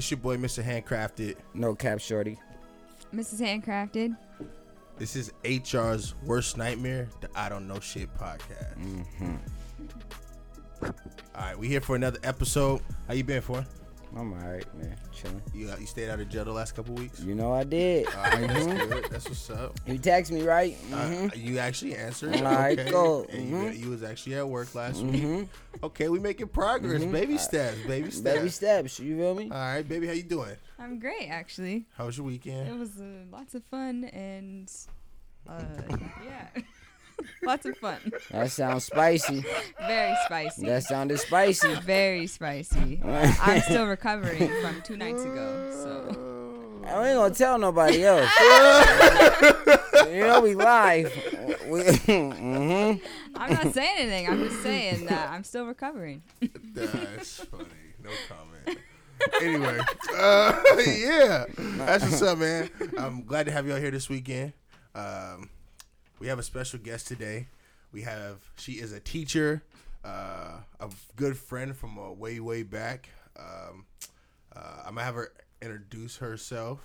It's your boy, Mr. Handcrafted. No cap, shorty. Mrs. Handcrafted. This is HR's worst nightmare, the I Don't Know Shit podcast. Mm-hmm. All right, we here for another episode. How you been for? I'm alright, man. Chilling. You uh, you stayed out of jail the last couple weeks. You know I did. All right, that's Mhm. good. That's what's up. You text me, right? Uh, Mm-hmm. you actually answered. All right, okay. cool. And you, you was actually at work last Mhm. week. Okay, we making progress. Mhm. Baby Uh, steps. Baby steps. Baby steps. You feel me? All right, baby, how you doing? I'm great, actually. How was your weekend? It was uh, lots of fun and uh, yeah, lots of fun. That sounds spicy. Very spicy. That sounded spicy. Very spicy. I'm still recovering from two nights ago, so I ain't gonna tell nobody else. you know we live. We, hmm I'm not saying anything. I'm just saying that I'm still recovering. That's funny. No comment. anyway, uh, yeah, that's what's up, man. I'm glad to have y'all here this weekend. Um, we have a special guest today. We have she is a teacher, uh, a good friend from a way way back. Um, uh, I'm gonna have her introduce herself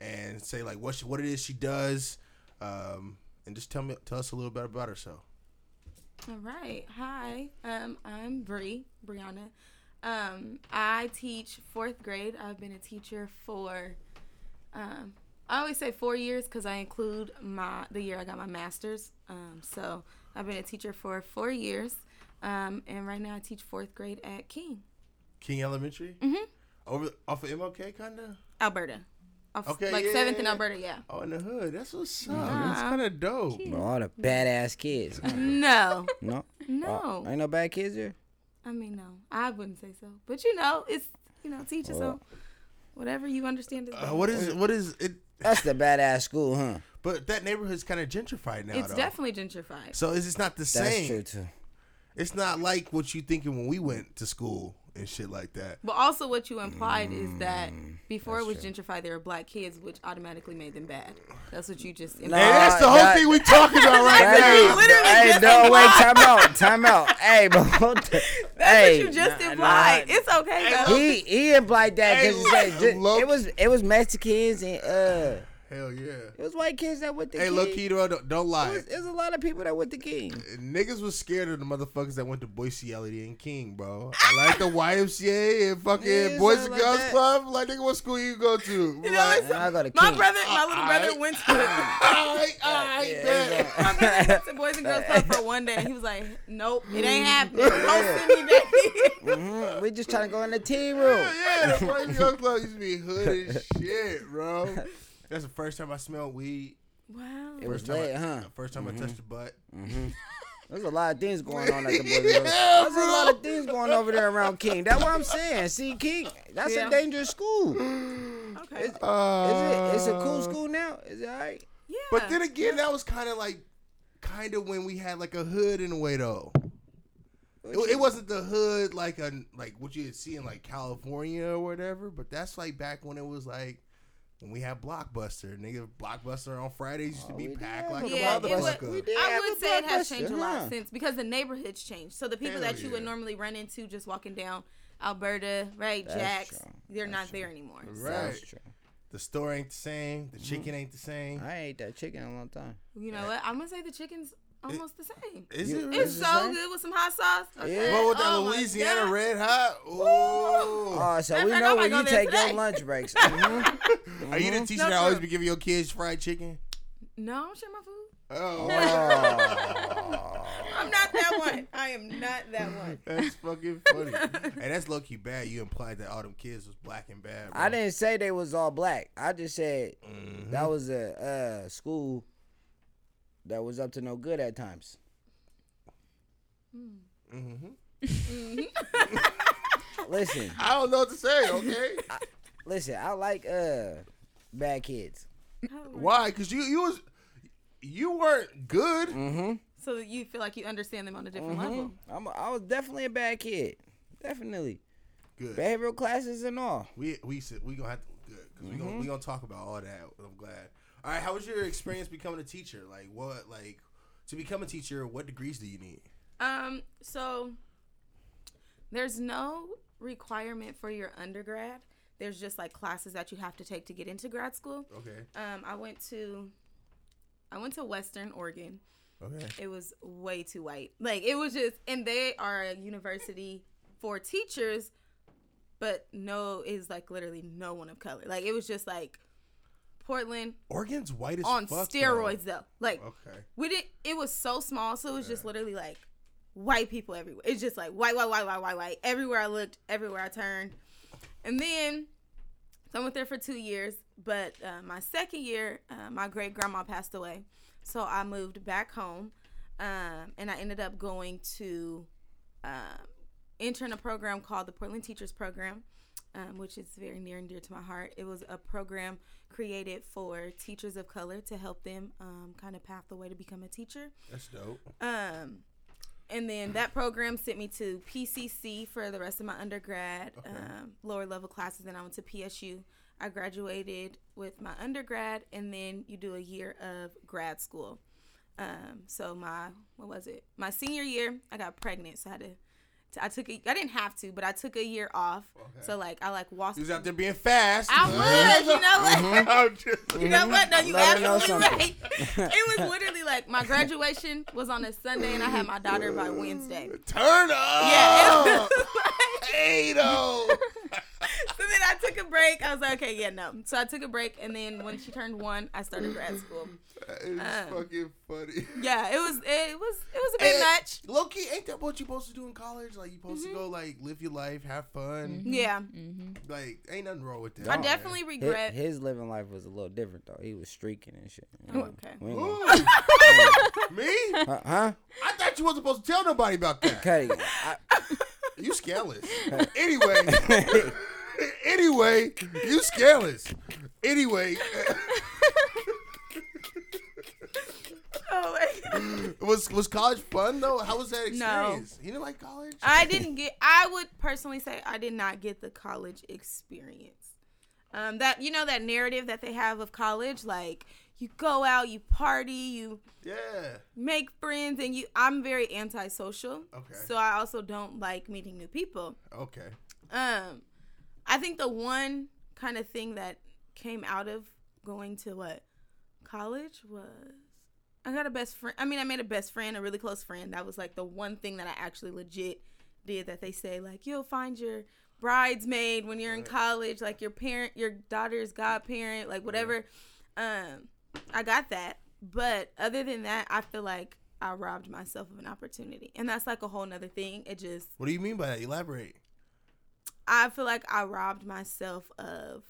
and say like what she, what it is she does, um, and just tell me tell us a little bit about herself. All right. Hi. Um, I'm Bre, Brianna. Um, I teach fourth grade. I've been a teacher for, um, I always say four years because I include my the year I got my master's. Um, so I've been a teacher for four years. Um, and right now I teach fourth grade at King, King Elementary, Mhm. over off of MLK, kind of. Alberta. Off, Okay, like yeah, seventh yeah, in. Alberta. Yeah. Oh, in the hood. That's what's up. Yeah. That's kind of dope. Cute. All the badass kids. No. No, No. Oh, ain't no bad kids here. I mean, no. I wouldn't say so. But you know, it's you know, teacher. So Well. whatever you understand is. Uh, what is what is it? That's the badass school, huh? But that neighborhood's kind of gentrified now. It's though. definitely gentrified. So it's it's not the That's same. true too. It's not like what you thinking when we went to school and shit like that. But also, what you implied is that Mm, before it was that's gentrified, there were black kids, which automatically made them bad. That's what you just. Nah, Hey, that's the whole that- thing we talking about right Hey, now. hey, just no, wait, time out, time out. Hey, but hold the- That's hey, what you just nah, implied. nah. It's okay though. He he implied that because it, said- it was it was Mexicans and uh Hell yeah. it was white kids that went to Hey, King. low key, though, don't, don't It lie. was, it was a lot of people that went to King. Niggas was scared of the motherfuckers that went to Boise Eliot and King, bro. I like the YMCA and fucking Yeah, Boys and like Girls that. Club. Like, nigga, what school you go to? You know, Like, it's- And I go to my King. brother, my little brother Alright. went to. Alright, alright, Yeah, bet. My brother went to Boys and Girls Club for one day. He was like, "Nope, it ain't happening. Don't send me back." Mhm, We just trying to go in the team room. Yeah, the Boys and Girls Club used to be hood as shit, bro. That's the first time I smelled weed. wow. It First time lit, I, huh? First time I touched the butt. There's a lot of things going on at the Boys and Girls. There's a lot of things going over there around King. That's what I'm saying. See, King, that's Yeah. a dangerous school. Okay. Is, is Uh, it? It's a cool school now. Is it alright? Yeah. But then again, that was kind of like, kind of when we had like a hood in a way though. It, it wasn't the hood like a like what you would see in like California or whatever, but that's like back when it was like when we had Blockbuster. Nigga, Blockbuster on Fridays used to Oh, be we packed did like have a a Yeah, it motherfucker. would- I would say it has Blockbuster, changed a lot huh? since because the neighborhood's changed. So the people Hell that you yeah. would normally run into just walking down Alberta, right, That's Jax, true. they're That's not true. there anymore. Right. That's true. The store ain't the same. The mm-hmm. chicken ain't the same. I ate that chicken in a long time. You know what? I'm gonna say the chicken's almost the same. Is it? really? It's Is so same? good with some hot sauce. Okay. Yeah. What with that Oh Louisiana red hot? Ooh. Oh, so Matter we know I where might go you there take your lunch breaks. Mhm. Are you the teacher No, that always be giving your kids fried chicken? No, I'm share my food. Oh, Oh. I'm not that one. I am not that one. that's fucking funny. and that's low key bad. You implied that all them kids was black and bad. Bro. I didn't say they was all black. I just said Mhm. that was a uh, school that was up to no good at times. Mhm. Listen, I don't know what to say. Okay. listen. I like uh bad kids. Why? Cause you you was you weren't good. Mm-hmm. So you feel like you understand them on a different level. I'm a, I was definitely a bad kid. Definitely Good. behavioral classes and all. We we said we gonna have to good because we gonna we gonna talk about all that. I'm glad. All right, how was your experience becoming a teacher? Like what? Like to become a teacher, what degrees do you need? Um, so there's no requirement for your undergrad there's just like classes that you have to take to get into grad school. Okay. Um, I went to I went to Western Oregon. Okay. It was way too white. Like it was just, and they are a university for teachers, but no, is like literally no one of color. Like it was just like Portland Oregon's white as on fuck, though. steroids though. Like Okay. we didn't. It was so small, so it was just literally like white people everywhere. It's just like white, white, white, white, white, white. Everywhere I looked, everywhere I turned, and then so I went there for two years. But uh, my second year, uh, my great grandma passed away, so I moved back home, um, and I ended up going to um, intern a program called the Portland Teachers Program. Um, which is very near and dear to my heart. It was a program created for teachers of color to help them um, kind of path the way to become a teacher. That's dope. Um, and then that program sent me to PCC for the rest of my undergrad, Okay. um, lower level classes. Then I went to PSU. I graduated with my undergrad, and then you do a year of grad school. Um, so my what was it? My senior year, I got pregnant, so I had to. I took a, I didn't have to, but I took a year off. Okay. So like I like walked. He was out there being fast. I was, you know what? Mm-hmm. I'm just- You know what? No, you Let her know absolutely right. It was literally like my graduation was on a Sunday, and I had my daughter by Wednesday. Turn up. Yeah. It was oh. like, Hey, though. So then I took a break. I was like, okay, yeah, no. So I took a break, and then when she turned one, I started grad school. That is Um, fucking funny. Yeah, it was it was it was a bit And- much. Low key, ain't that what you supposed to do in college? Like you supposed Mm-hmm. to go like live your life, have fun. Yeah, Like ain't nothing wrong with that. I definitely His, regret. his living life was a little different though. He was streaking and shit. Oh, okay. Ooh. Me? huh? huh? I thought you wasn't supposed to tell nobody about that. Okay. I, You scandalous. anyway, anyway, you scandalous. Anyway, Oh was was college fun though? How was that No. experience? You didn't like college? I didn't get. I would personally say I did not get the college experience. Um, that you know that narrative that they have of college, like you go out, you party, you yeah. make friends, and you. I'm very antisocial. Okay. So I also don't like meeting new people. Okay. Um, I think the one kind of thing that came out of going to what college was I got a best friend. I mean, I made a best friend, a really close friend. That was like the one thing that I actually legit did that they say like you'll find your bridesmaid when you're in college, like your parent, your daughter's godparent, like whatever. Um, I got that, but other than that, I feel like I robbed myself of an opportunity, and that's like a whole nother thing. It just What do you mean by that? Elaborate. I feel like I robbed myself of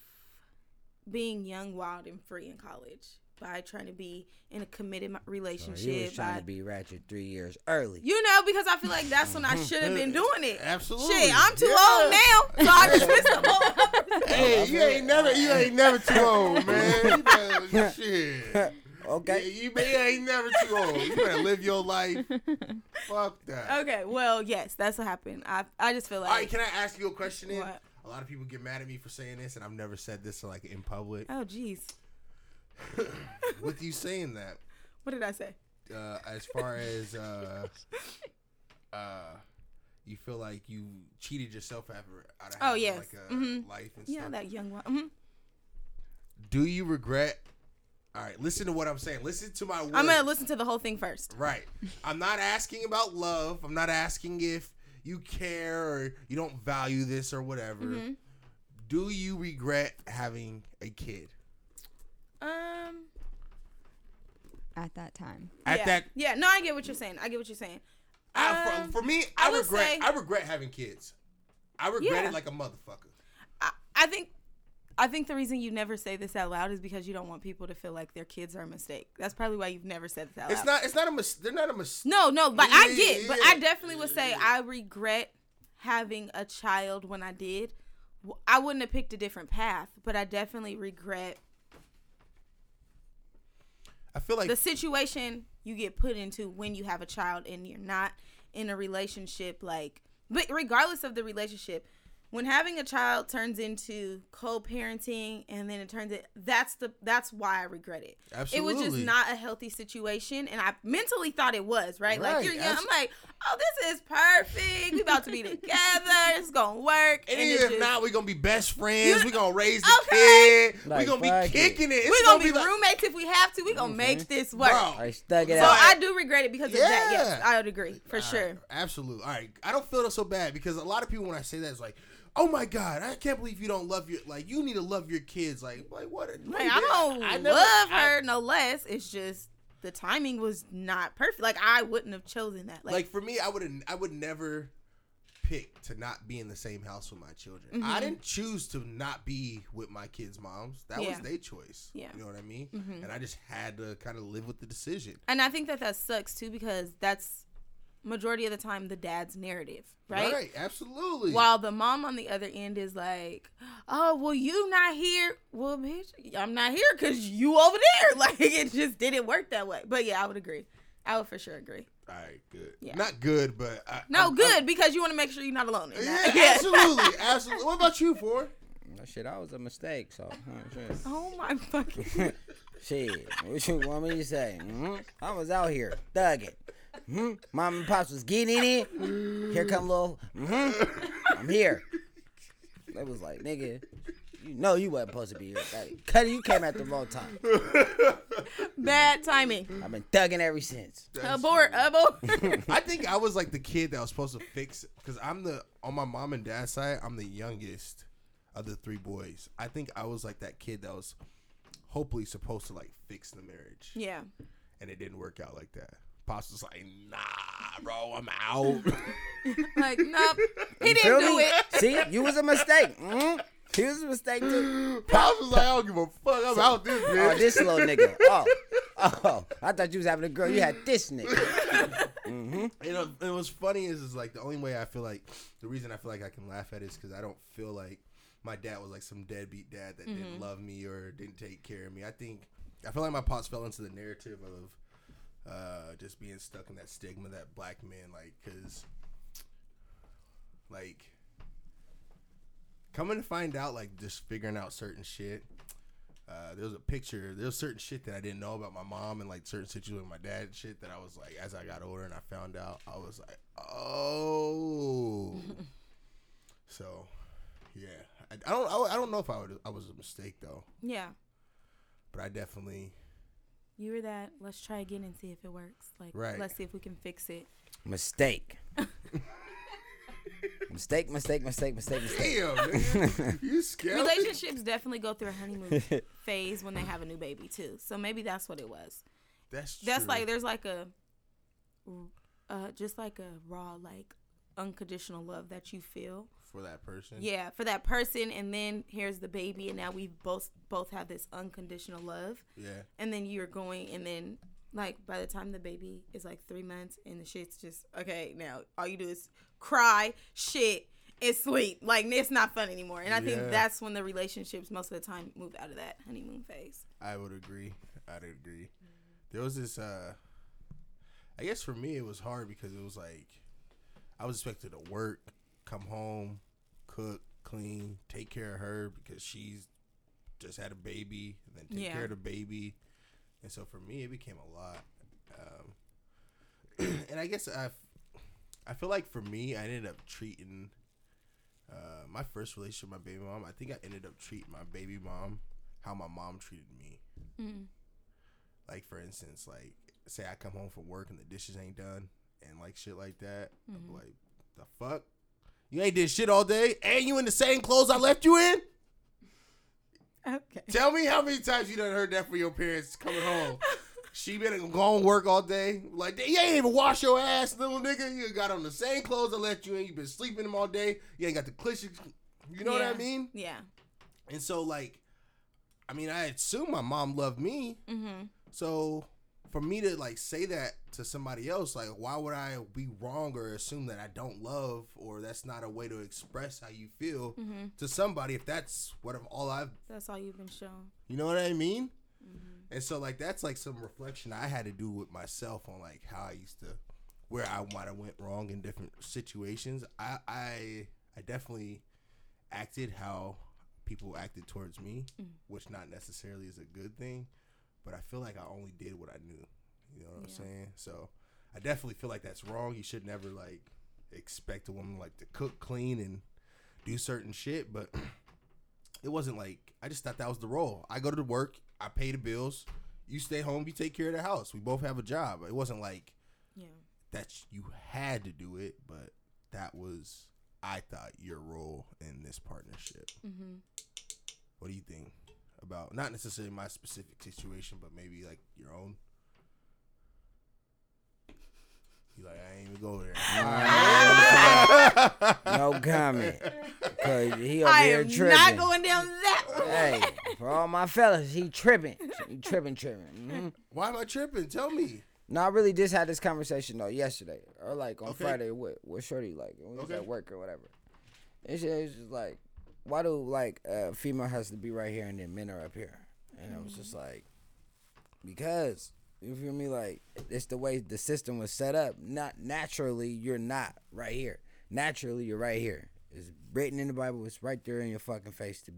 being young, wild, and free in college by trying to be in a committed m- oh, So relationship. he was trying by, to be ratchet three years early. you know, because I feel like that's when I should have been doing it. Absolutely. Shit, I'm too Yeah. old now, so I just missed the whole. Hey, you ain't never, you ain't never too old, man. You shit. Okay. Yeah, you, you ain't never too old. You better live your life. Fuck that. okay, well, yes, that's what happened. I I just feel like. All right, can I ask you a question? Then? What? A lot of people get mad at me for saying this, and I've never said this like in public. oh, jeez, With you saying that, what did I say? uh, as far as uh, uh, you feel like you cheated yourself out of, out of Oh, yes. like a Mhm. life and stuff. Yeah, stuff. that young one. hmm Do you regret? All right, listen to what I'm saying. Listen to my words. I'm gonna listen to the whole thing first. Right. I'm not asking about love. I'm not asking if you care or you don't value this or whatever. Mm-hmm. Do you regret having a kid Um. at that time. at yeah. that? Yeah. No, I get what you're saying. I get what you're saying. I, Um, for, for me, I I, regret. say- I regret having kids. I regret Yeah. it like a motherfucker. I, I think I think the reason you never say this out loud is because you don't want people to feel like their kids are a mistake. That's probably why you've never said this out It's not. It's not a. Mis- they're not a mistake. no, no, but I Yeah, get. But. I definitely would say I regret having a child when I did. I wouldn't have picked a different path, but I definitely regret I feel like the situation you get put into when you have a child and you're not in a relationship like but regardless of the relationship when having a child turns into co-parenting and then it turns it that's the that's why I regret it. Absolutely. It was just not a healthy situation and I mentally thought it was, right? like you're young. abs- I'm like, oh, this is perfect. We about to be together. It's gonna work. And And even if just, not, we're gonna be best friends. We're gonna raise the Okay. kid. Like, we're gonna be kicking it. It's we're gonna be like, roommates if we have to. We're gonna mm-hmm. make this work. Bro. I stuck it So out. I do regret it because of that. Yes, Yeah. I would agree for All sure. right, absolutely. All right. I don't feel so bad because a lot of people when I say that it's like, oh my god, I can't believe you don't love your like you need to love your kids. Like, like what? Like, I don't I never- love I- her no less. It's just the timing was not perfect. Like I wouldn't have chosen that. Like, Like, for me, I would I would never pick to not be in the same house with my children. Mm-hmm. I didn't choose to not be with my kids' moms. That was their choice. Yeah. You know what I mean? Mhm. And I just had to kind of live with the decision. and I think that that sucks too because that's majority of the time the dad's narrative, right? Right, absolutely. While the mom on the other end is like, "Oh, well, you not here. Well, bitch, I'm not here because you over there." Like it just didn't work that way. But yeah, I would agree. I would for sure agree. All right. Good. Yeah. Not good, but I, No, I'm- I'm- good because you want to make sure you're not alone. In Yeah, that. absolutely, absolutely. What about you, for? That shit, that was a mistake. So, huh. Oh my fucking. Shit, what you want me to say? hmm I was out here thugging. Hmm Mom and pops was getting in it. Here come little. Mm-hmm. I'm here. It was like, nigga, you know you wasn't supposed to be here. Like, Cuddy, you came at the wrong time. Bad timing. I've been thugging ever since. Abort, abort. I think I was like the kid that was supposed to fix it because I'm the on my mom and dad's side. I'm the youngest of the three boys. I think I was like that kid that was hopefully supposed to like fix the marriage, yeah. and it didn't work out like that. Pops was like, "Nah, bro, I'm out." Like, nope. He Feel didn't do me? it. See, you was a mistake. hmm He was a mistake too. Pops was like, "I don't give a fuck. I'm out this Oh, bitch." this little nigga. Oh, oh, I thought you was having a girl. You had this nigga. You know, and what's funny is, is like the only way I feel like the reason I feel like I can laugh at it is because I don't feel like my dad was like some deadbeat dad that didn't love me or didn't take care of me. I think I feel like my pops fell into the narrative of uh, just being stuck in that stigma that black men like, because like coming to find out, like just figuring out certain shit. Uh, there was a picture. There was certain shit that I didn't know about my mom and like certain situations with my dad and shit that I was like, as I got older and I found out, I was like, oh. so, yeah, I, I don't, I, I don't know if I would, I was a mistake though, Yeah. but I definitely, You were that. Let's try again and see if it works. Like, Right. let's see if we can fix it. Mistake. mistake, mistake, mistake, mistake, mistake. damn, nigga, you scared? Relationships definitely go through a honeymoon phase when they have a new baby too. So maybe that's what it was. That's true. That's like there's like a, uh, just like a raw like unconditional love that you feel. For that person. Yeah, for that person, and then here's the baby, and now we both both have this unconditional love, yeah. and then you're going, and then like by the time the baby is like three months, and the shit's just okay. Now all you do is cry, shit, and sleep. Like it's not fun anymore, and I Yeah. think that's when the relationships most of the time move out of that honeymoon phase. I would agree. I'd agree. There was this uh I guess for me it was hard because it was like I was expected to work, come home, cook, clean, take care of her because she's just had a baby and then take Yeah. care of the baby. And so for me it became a lot. Um and I guess I I feel like for me I ended up treating uh, my first relationship with my baby mom, I think I ended up treating my baby mom how my mom treated me. Mm. Like for instance, like say I come home from work and the dishes ain't done and like shit like that. I'm Mm-hmm. like, the fuck? You ain't did shit all day and you in the same clothes I left you in? Okay. Tell me how many times you done heard that from your parents coming home. She been going work all day. Like, you ain't even wash your ass, little nigga. You got on the same clothes I left you in. You been sleeping them all day. You ain't got the cushion. You know what I mean? Yeah. And so, like, I mean, I assume my mom loved me. Mm-hmm. So for me to like say that to somebody else, like, why would I be wrong or assume that I don't love or that's not a way to express how you feel Mm-hmm. to somebody if that's what I'm all I've, That's all you've been shown. you know what I mean? And so like that's like some reflection I had to do with myself on like how I used to, where I might have went wrong in different situations. I I I definitely acted how people acted towards me, which not necessarily is a good thing, but I feel like I only did what I knew. You know what I'm saying? So I definitely feel like that's wrong. You should never like expect a woman like to cook, clean, and do certain shit. But it wasn't like I just thought that was the role. I go to work, I pay the bills. You stay home, you take care of the house. We both have a job. It wasn't like Yeah. that you had to do it, but that was I thought your role in this partnership. Mm-hmm. What do you think about not necessarily my specific situation, but maybe like your own? You like I ain't even go there. no comment. Cause he over I here am tripping. not going down that road. Hey, for all my fellas, he tripping. He tripping, tripping. hmm Why am I tripping? Tell me. No, I really just had this conversation though yesterday or like on Okay. Friday with with Shorty like when we was Okay. at work or whatever. And she was just like, why do like uh, female has to be right here and then men are up here? And I was just like, because you feel me? Like it's the way the system was set up. Not naturally, you're not right here. Naturally, you're right here. It's written in the Bible. It's right there in your fucking face to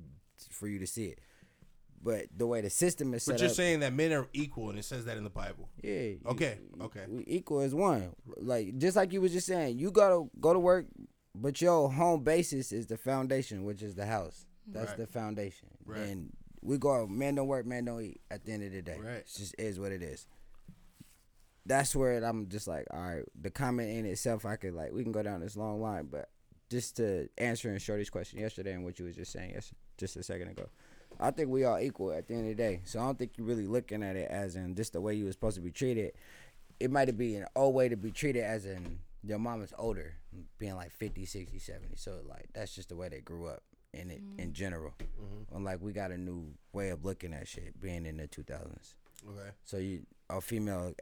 for you to see it. But the way the system is set But you're up, saying that men are equal, and it says that in the Bible. yeah. Okay, you- okay. We equal as one. Like just like you was just saying, you gotta go to work, but your home basis is the foundation, which is the house. That's Right. the foundation. Right. And we go man don't work, man don't eat at the end of the day. Right. It just is what it is. That's where I'm just like, all right, the comment in itself, I could like, we can go down this long line, but just to answering Shorty's question yesterday and what you was just saying yes, just a second ago, I think we all equal at the end of the day. So I don't think you're really looking at it as in just the way you were supposed to be treated. It might be an old way to be treated as in your mom is older, being like 50, 60, 70. So like that's just the way they grew up in it in mm-hmm. general. Mm-hmm. And like we got a new way of looking at shit being in the 2000s. Okay. So you a female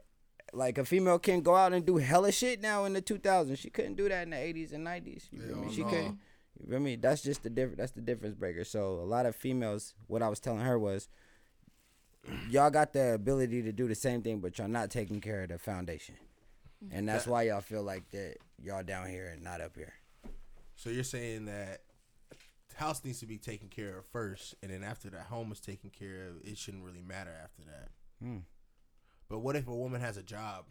like a female can go out and do hella shit now in the 2000s. She couldn't do that in the 80s and 90s. You feel me? Hell She no. couldn't. You feel me? That's just the difference. That's the difference breaker. So a lot of females, what I was telling her was, y'all got the ability to do the same thing, but y'all not taking care of the foundation, and that's why y'all feel like that y'all down here and not up here. So you're saying that the house needs to be taken care of first, and then after that home is taken care of, it shouldn't really matter after that. Hmm. But what if a woman has a job?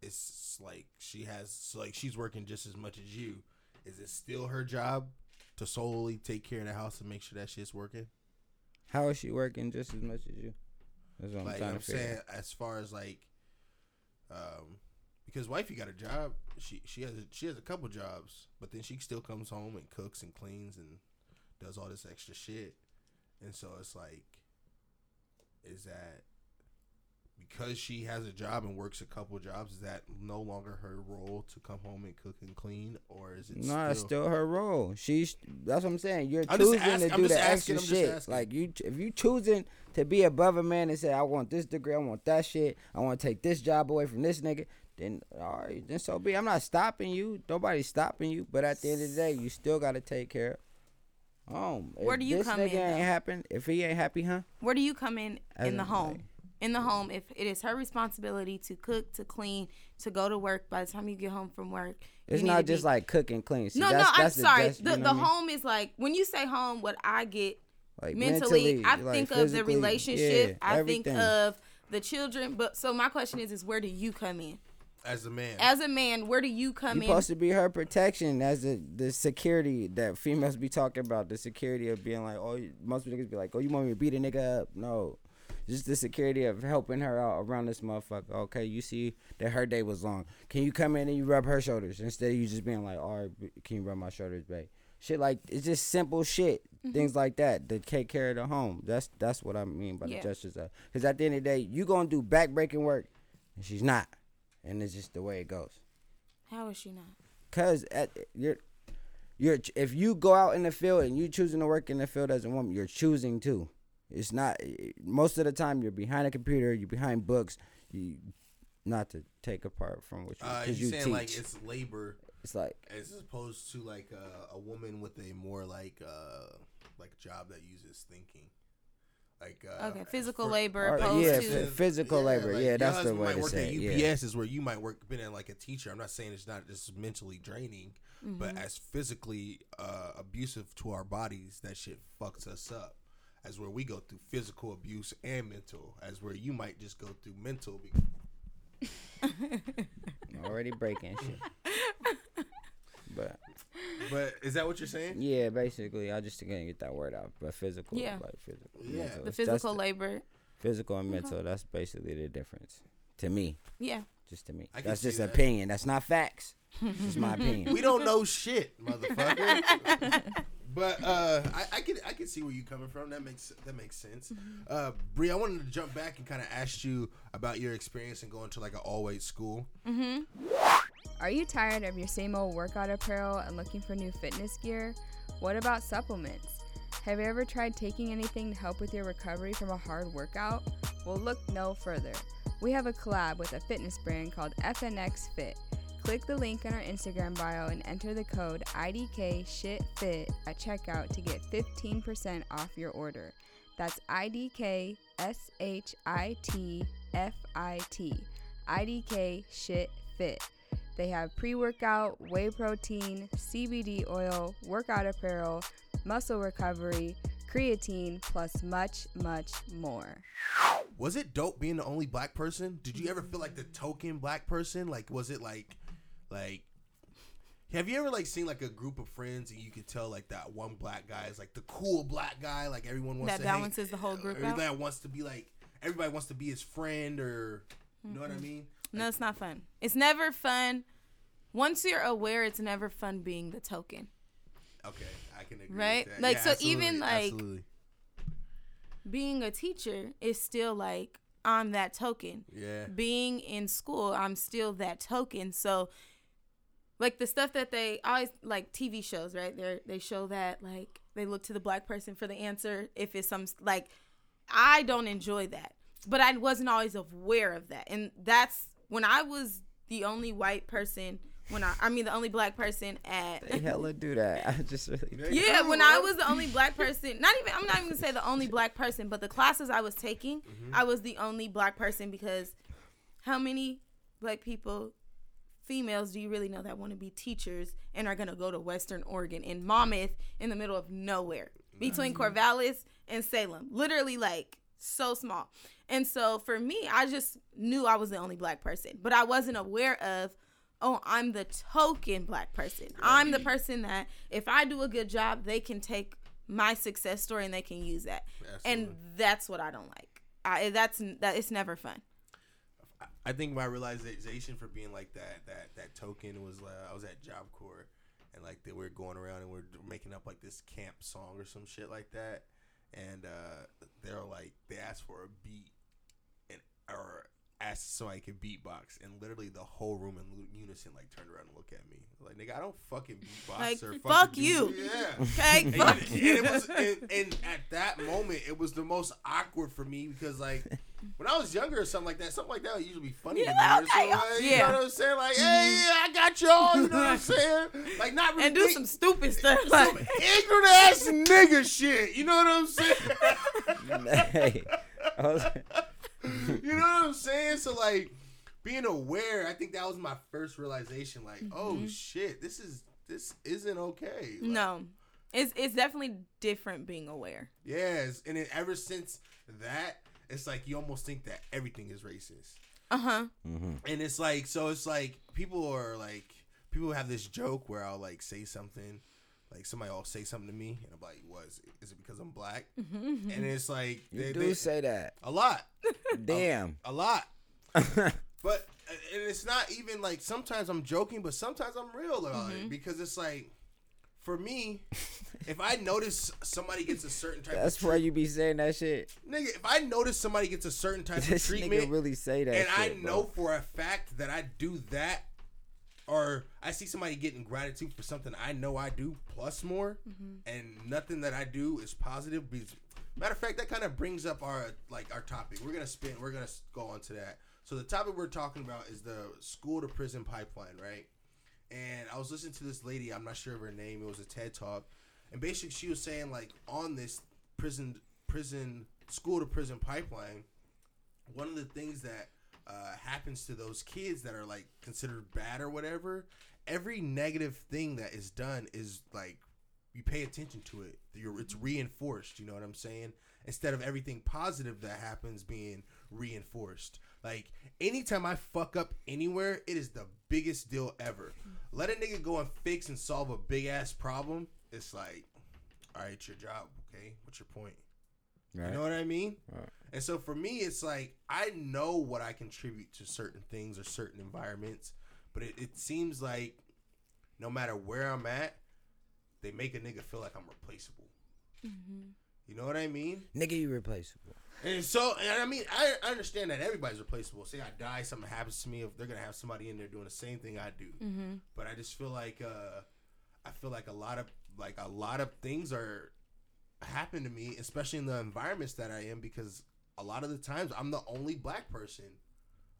It's like she has, so like she's working just as much as you. Is it still her job to solely take care of the house and make sure that shit's working? How is she working just as much as you? That's what I'm like trying I'm to figure. saying, out. as far as like, um, because wifey got a job, she she has a, she has a couple jobs, but then she still comes home and cooks and cleans and does all this extra shit, and so it's like, is that because she has a job and works a couple jobs, is that no longer her role to come home and cook and clean, or is it? No, still, it's still her role. She's that's what I'm saying. You're I'm choosing asking- to do the asking, extra shit. Like you, if you choosing to be above a man and say, "I want this degree, I want that shit, I want to take this job away from this nigga," then all right, then so be. I'm not stopping you. Nobody's stopping you. But at the end of the day, you still got to take care of home. Where If do you this come nigga in, ain't though? happen, if he ain't happy, huh? Where do you come in As in the home? like- in the home, if it is her responsibility to cook, to clean, to go to work. By the time you get home from work, It's not just be- like cook and clean. See, no, that's, no. I'm the- sorry. that's- you the the I mean? home is like when you say home. What I get Like mentally, I like think of the relationship. yeah, I everything. think of the children. But so my question is, is where do you come in as a man? as a man? Where do you come You in? supposed to be her protection as the the security that females be talking about. The security of being like, oh, you- most niggas be like, oh, you want me to beat a nigga up? No, just the security of helping her out around this motherfucker. Okay, you see that her day was long. Can you come in and you rub her shoulders instead of you just being like, all right, can you rub my shoulders, babe? Shit like it's just simple shit, Mm-hmm. things like that to take care of the home. That's that's what I mean by Yeah. the gestures. Because at the end of the day, you gonna do backbreaking work, and she's not, and it's just the way it goes. How is she not? Cause at you're you're if you go out in the field and you choosing to work in the field as a woman, you're choosing to. It's not most of the time you're behind a computer, you're behind books. You not to take apart from what you Uh, because you you saying teach. like it's labor it's like as opposed to like uh, a woman with a more like uh like job that uses thinking like uh Okay, physical for- labor Or- opposed yeah, to phy- physical labor. Yeah, that's the way might to work say at it, UPS yeah. is where you might work been in like a teacher. I'm not saying it's not just mentally draining, but Mm-hmm. as physically uh, abusive to our bodies, that shit fucks us up. As where we go through physical abuse and mental, as where you might just go through mental. Be- Already breaking shit. But But is that what you're saying? yeah, basically, I just couldn't get that word out. But physical, Yeah. like physical, Yeah. mental. the physical the- labor. physical and mental. That's basically the difference to me. Yeah. Just to me. I That's just that. opinion. That's not facts. It's my opinion. We don't know shit, motherfucker. but uh, I, I can I can see where you're coming from. That makes that makes sense. Uh, Bre, I wanted to jump back and kind of ask you about your experience in going to like an all white school. Are you tired of your same old workout apparel and looking for new fitness gear? What about supplements? Have you ever tried taking anything to help with your recovery from a hard workout? Well, look no further. We have a collab with a fitness brand called FNX Fit. Click the link in our Instagram bio and enter the code IDKSHITFIT at checkout to get 15% off your order. That's IDK S-H-I-T-F-I-T. IDK Shit Fit. They have pre workout, whey protein, CBD oil, workout apparel, muscle recovery, creatine, plus much, much more. Was it dope being the only black person? Did you ever feel like the token black person? Like, was it like, like, have you ever like seen like a group of friends and you could tell like that one black guy is like the cool black guy? Like everyone wants That to hang- balances the whole group out. Everybody wants to be like everybody wants to be his friend or you know what I mm-hmm. mean? No, it's not fun. It's never fun. Once you're aware, it's never fun being the token. Okay, I can agree. Right? With that. Like, Yeah, so even, like- absolutely. Being a teacher is still like I'm that token. yeah, Being in school, I'm still that token. So like the stuff that they always like TV shows, right? They they show that like they look to the black person for the answer if it's some like I don't enjoy that. But I wasn't always aware of that. And that's when I was the only white person when I I mean the only black person at They hella do that. I just really. yeah, when I was the only black person, not even I'm not even gonna say the only black person, but the classes I was taking, Mm-hmm. I was the only black person because how many black people, females, do you really know that want to be teachers and are gonna go to Western Oregon in Monmouth in the middle of nowhere between Corvallis and Salem, literally like so small. And so for me, I just knew I was the only black person, but I wasn't aware of oh, I'm the token black person. I'm the person that if I do a good job, they can take my success story and they can use that. And that's what I don't like. I that's that it's never fun. I think my realization for being like that that that token was uh, I was at Job Corps and like they were going around and we're making up like this camp song or some shit like that, and uh, they're like they asked for a beat and or asked so I could beatbox and literally the whole room in unison like turned around and looked at me like nigga I don't fucking beatbox Like, or fuck fucking do- you. yeah. Okay, And, fuck and you. it was, and, and at that moment, it was the most awkward for me because, like, when I was younger or something like that, something like that would usually be funny Yeah, to me. okay, like, You know what I'm saying? Like, hey, I got y'all. You know what I'm saying? Like, not really and do some stupid stuff. some Like, ignorant ass nigga shit. You know what I'm saying? hey, I was, you know what I'm saying? So like being aware, I think that was my first realization. Like, oh mm-hmm. shit, this is this isn't okay. Like, no, it's it's definitely different being aware. Yes, and then ever since that, it's like you almost think that everything is racist, Uh huh. and it's like so. It's like people are like people have this joke where I'll like say something. Like somebody will say something to me, and I'm like, "Was is, is it because I'm black?" Mm-hmm. And it's like you they, do they- say that. a lot, Damn. a lot. But and it's not even like sometimes I'm joking, but sometimes I'm real about it mm-hmm. because it's like, for me, if I notice somebody gets a certain type That's of why you be saying that shit. nigga, if I notice somebody gets a certain type of treatment, nigga really say that and I know bro. for a fact that I do that, or I see somebody getting gratitude for something I know I do plus more, mm-hmm. and nothing that I do is positive. Matter of fact, that kind of brings up our like our topic. We're gonna spin. We're gonna go on to that. So the topic we're talking about is the school to prison pipeline, right? And I was listening to this lady. I'm not sure of her name. It was a TED talk, and basically she was saying like on this prison prison school to prison pipeline, one of the things that uh, happens to those kids that are like considered bad or whatever, every negative thing that is done is like you pay attention to it. You're, it's reinforced. You know what I'm saying? Instead of everything positive that happens being reinforced. Like anytime I fuck up anywhere, it is the biggest deal ever. Let a nigga go and fix and solve a big ass problem. It's like, all right, your job. Okay, what's your point? Right. You know what I mean? Right. And so for me, it's like I know what I contribute to certain things or certain environments, but it, it seems like no matter where I'm at, they make a nigga feel like I'm replaceable. Mm-hmm. You know what I mean? Nigga, you replaceable. And so, and I mean, I, I understand that everybody's replaceable. Say I die, something happens to me, if they're gonna have somebody in there doing the same thing I do. Mm-hmm. But I just feel like, uh, I feel like a lot of like a lot of things are happen to me, especially in the environments that I am, because a lot of the times I'm the only black person.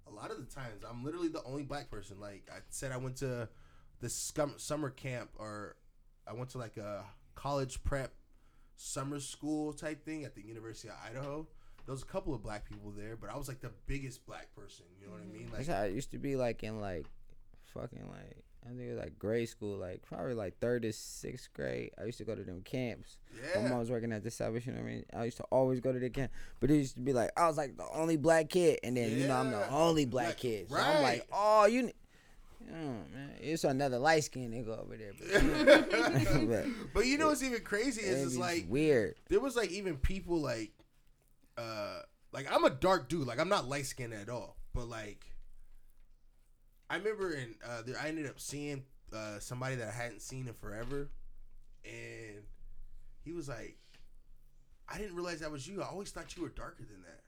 A lot of the times I'm literally the only black person. Like I said, I went to this scum- summer camp, or I went to like a college prep summer school type thing at the University of Idaho. There was a couple of black people there, but I was like the biggest black person. You know what I mm-hmm. mean? That's Like how it used to be like in like fucking like I think it was like grade school, like probably like third to sixth grade. I used to go to them camps. Yeah. My mom was working at the Salvation Army. I used to always go to the camp, but it used to be like I was like the only black kid, and then you know I'm the only black Black- kid. So right. I'm like, oh, you. kn- Oh, man, it's another light skinned nigga over there. But, but But you know what's even crazy is it's is like weird. there was like even people like uh like I'm a dark dude, like I'm not light skinned at all. But like I remember in uh there I ended up seeing uh somebody that I hadn't seen in forever and he was like I didn't realize that was you. I always thought you were darker than that.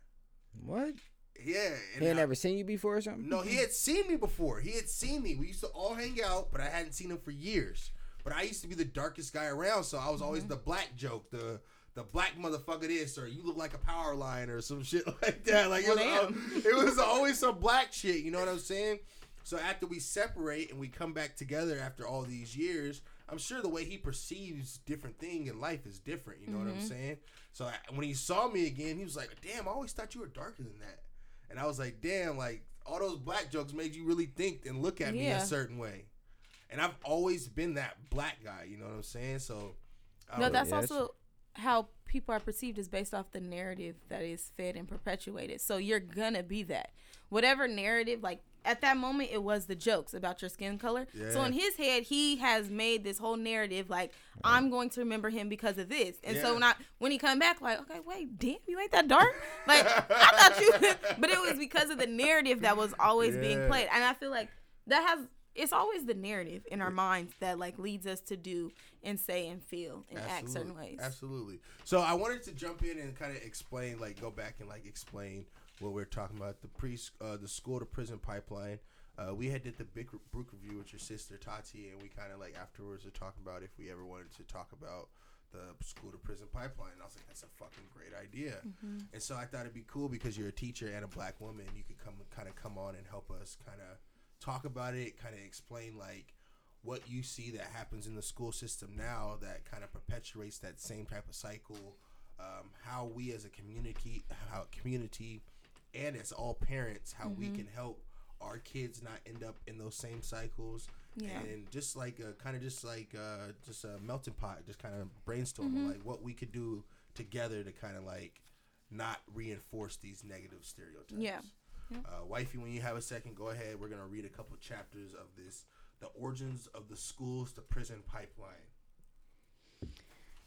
What? Yeah. and He had I- never seen you before or something? No, he had seen me before. He had seen me. We used to all hang out, but I hadn't seen him for years. But I used to be the darkest guy around, so I was always the black joke, the the black motherfucker this, or you look like a power line or some shit like that. Like it, Well, was, it was always some black shit. You know what I'm saying? So after we separate and we come back together after all these years, I'm sure the way he perceives different thing in life is different. You know what I'm mm-hmm. saying? So I, when he saw me again, he was like, "Damn, I always thought you were darker than that." And I was like, "Damn, like all those black jokes made you really think and look at me a certain way." And I've always been that black guy. You know what I'm saying? So I No, don't- that's Yeah, also how people are perceived is based off the narrative that is fed and perpetuated. So you're gonna be that. Whatever narrative, like at that moment, it was the jokes about your skin color. So in his head, he has made this whole narrative like I'm going to remember him because of this. And so when I when he come back, like okay, wait, damn, you ain't that dark. Like I thought you, but it was because of the narrative that was always being played. And I feel like that has. It's always the narrative in our minds that like leads us to do and say and feel and act certain ways. Absolutely. So I wanted to jump in and kind of explain, like, go back and like explain what we're talking about the pre, uh, the school to prison pipeline. Uh, we had did the big book review with your sister Tati, and we kind of like afterwards were talking about if we ever wanted to talk about the school to prison pipeline. And I was like, that's a fucking great idea. And so I thought it'd be cool because you're a teacher and a black woman. You could come kind of come on and help us kind of talk about it, kind of explain like what you see that happens in the school system now that kind of perpetuates that same type of cycle. Um, how we as a community, how community, and as all parents, how we can help our kids not end up in those same cycles. Yeah. And just like uh, kind of just like uh, just a melting pot, just kind of brainstorming like what we could do together to kind of like not reinforce these negative stereotypes. Yeah. Uh, wifey, when you have a second, go ahead. We're gonna read a couple chapters of this: the origins of the schools to prison pipeline.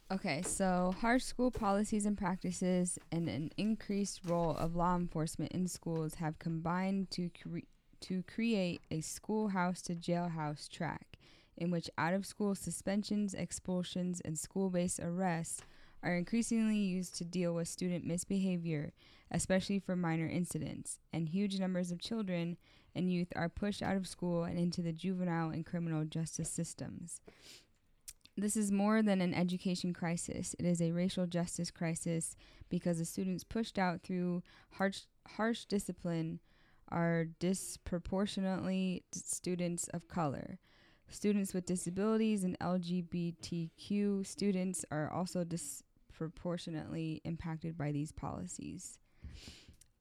Okay, so harsh school policies and practices and an increased role of law enforcement in schools have combined to cre- to create a schoolhouse to jailhouse track in which out of school suspensions, expulsions, and school based arrests are increasingly used to deal with student misbehavior, especially for minor incidents, and huge numbers of children and youth are pushed out of school and into the juvenile and criminal justice systems. This is more than an education crisis. It is a racial justice crisis because the students pushed out through harsh, harsh discipline are disproportionately students of color. Students with disabilities and LGBTQ students are also disproportionately impacted by these policies.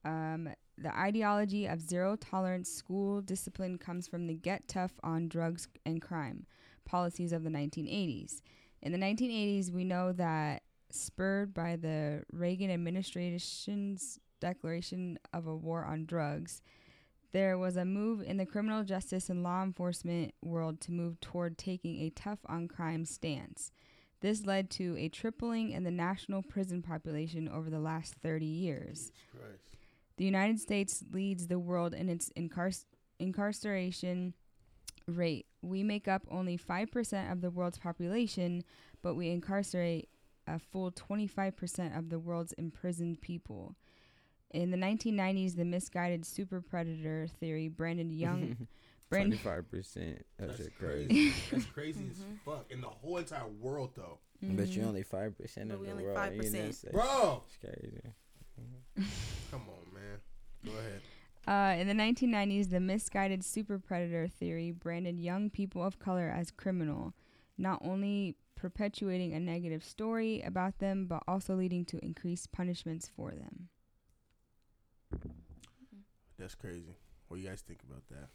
Um, the ideology of zero tolerance school discipline comes from the get tough on drugs and crime policies of the 1980s. In the 1980s, we know that spurred by the Reagan administration's declaration of a war on drugs, there was a move in the criminal justice and law enforcement world to move toward taking a tough on crime stance. This led to a tripling in the national prison population over the last 30 years. The United States leads the world in its incar- incarceration rate. We make up only 5% of the world's population, but we incarcerate a full 25% of the world's imprisoned people. In the 1990s, the misguided super predator theory, Brandon Young, Brandon, Twenty-five percent. That's That's shit crazy. crazy. That's crazy as fuck. In the whole entire world, though. But Mm-hmm. you only five percent But of the only world. you 5%. didn't Bro! It's crazy. Come on, man. Go ahead. Uh, in the 1990s, the misguided super predator theory branded young people of color as criminal, not only perpetuating a negative story about them, but also leading to increased punishments for them. That's crazy. What do you guys think about that?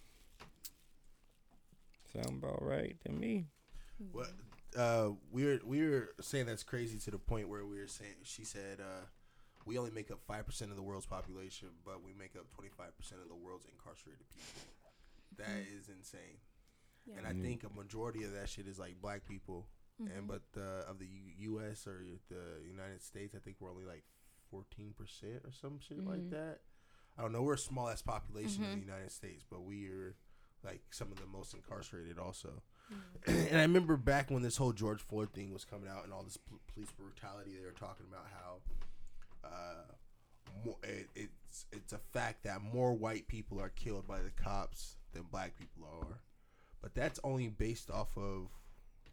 Sound about right to me. What uh, we were we were saying that's crazy to the point where we were saying she said uh, we only make up five percent of the world's population, but we make up twenty five percent of the world's incarcerated people. That is insane, Yeah. and I think a majority of that shit is like black people, Mm-hmm. and but uh, of the U- U.S. or the United States, I think we're only like fourteen percent or some shit like Mhm. that. I don't know. We're a small ass population in the United States, but we are like some of the most incarcerated also. Mm-hmm. and I remember back when this whole George Floyd thing was coming out and all this pol- police brutality, they were talking about how uh, more, it, it's it's a fact that more white people are killed by the cops than black people are, but that's only based off of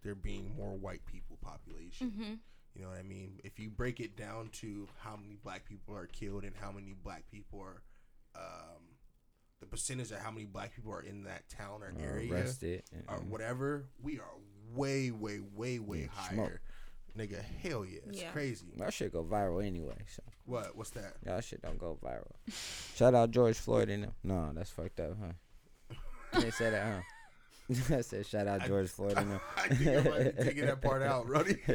there being more white people population. Mm-hmm. You know what I mean? If you break it down to how many black people are killed and how many black people are, um, the percentage of how many black people are in that town or Or area arrested. or whatever, we are way, way, way, way Yeah, higher. smoke. Nigga, hell yeah, it's Yeah. crazy. That shit go viral anyway. So What? What's that? y'all shit don't go viral. Shout out George Floyd and them. No, that's fucked up, huh? They said that, huh? I said shout out I- George Floyd and them. I think I might be taking that part out, Roddy.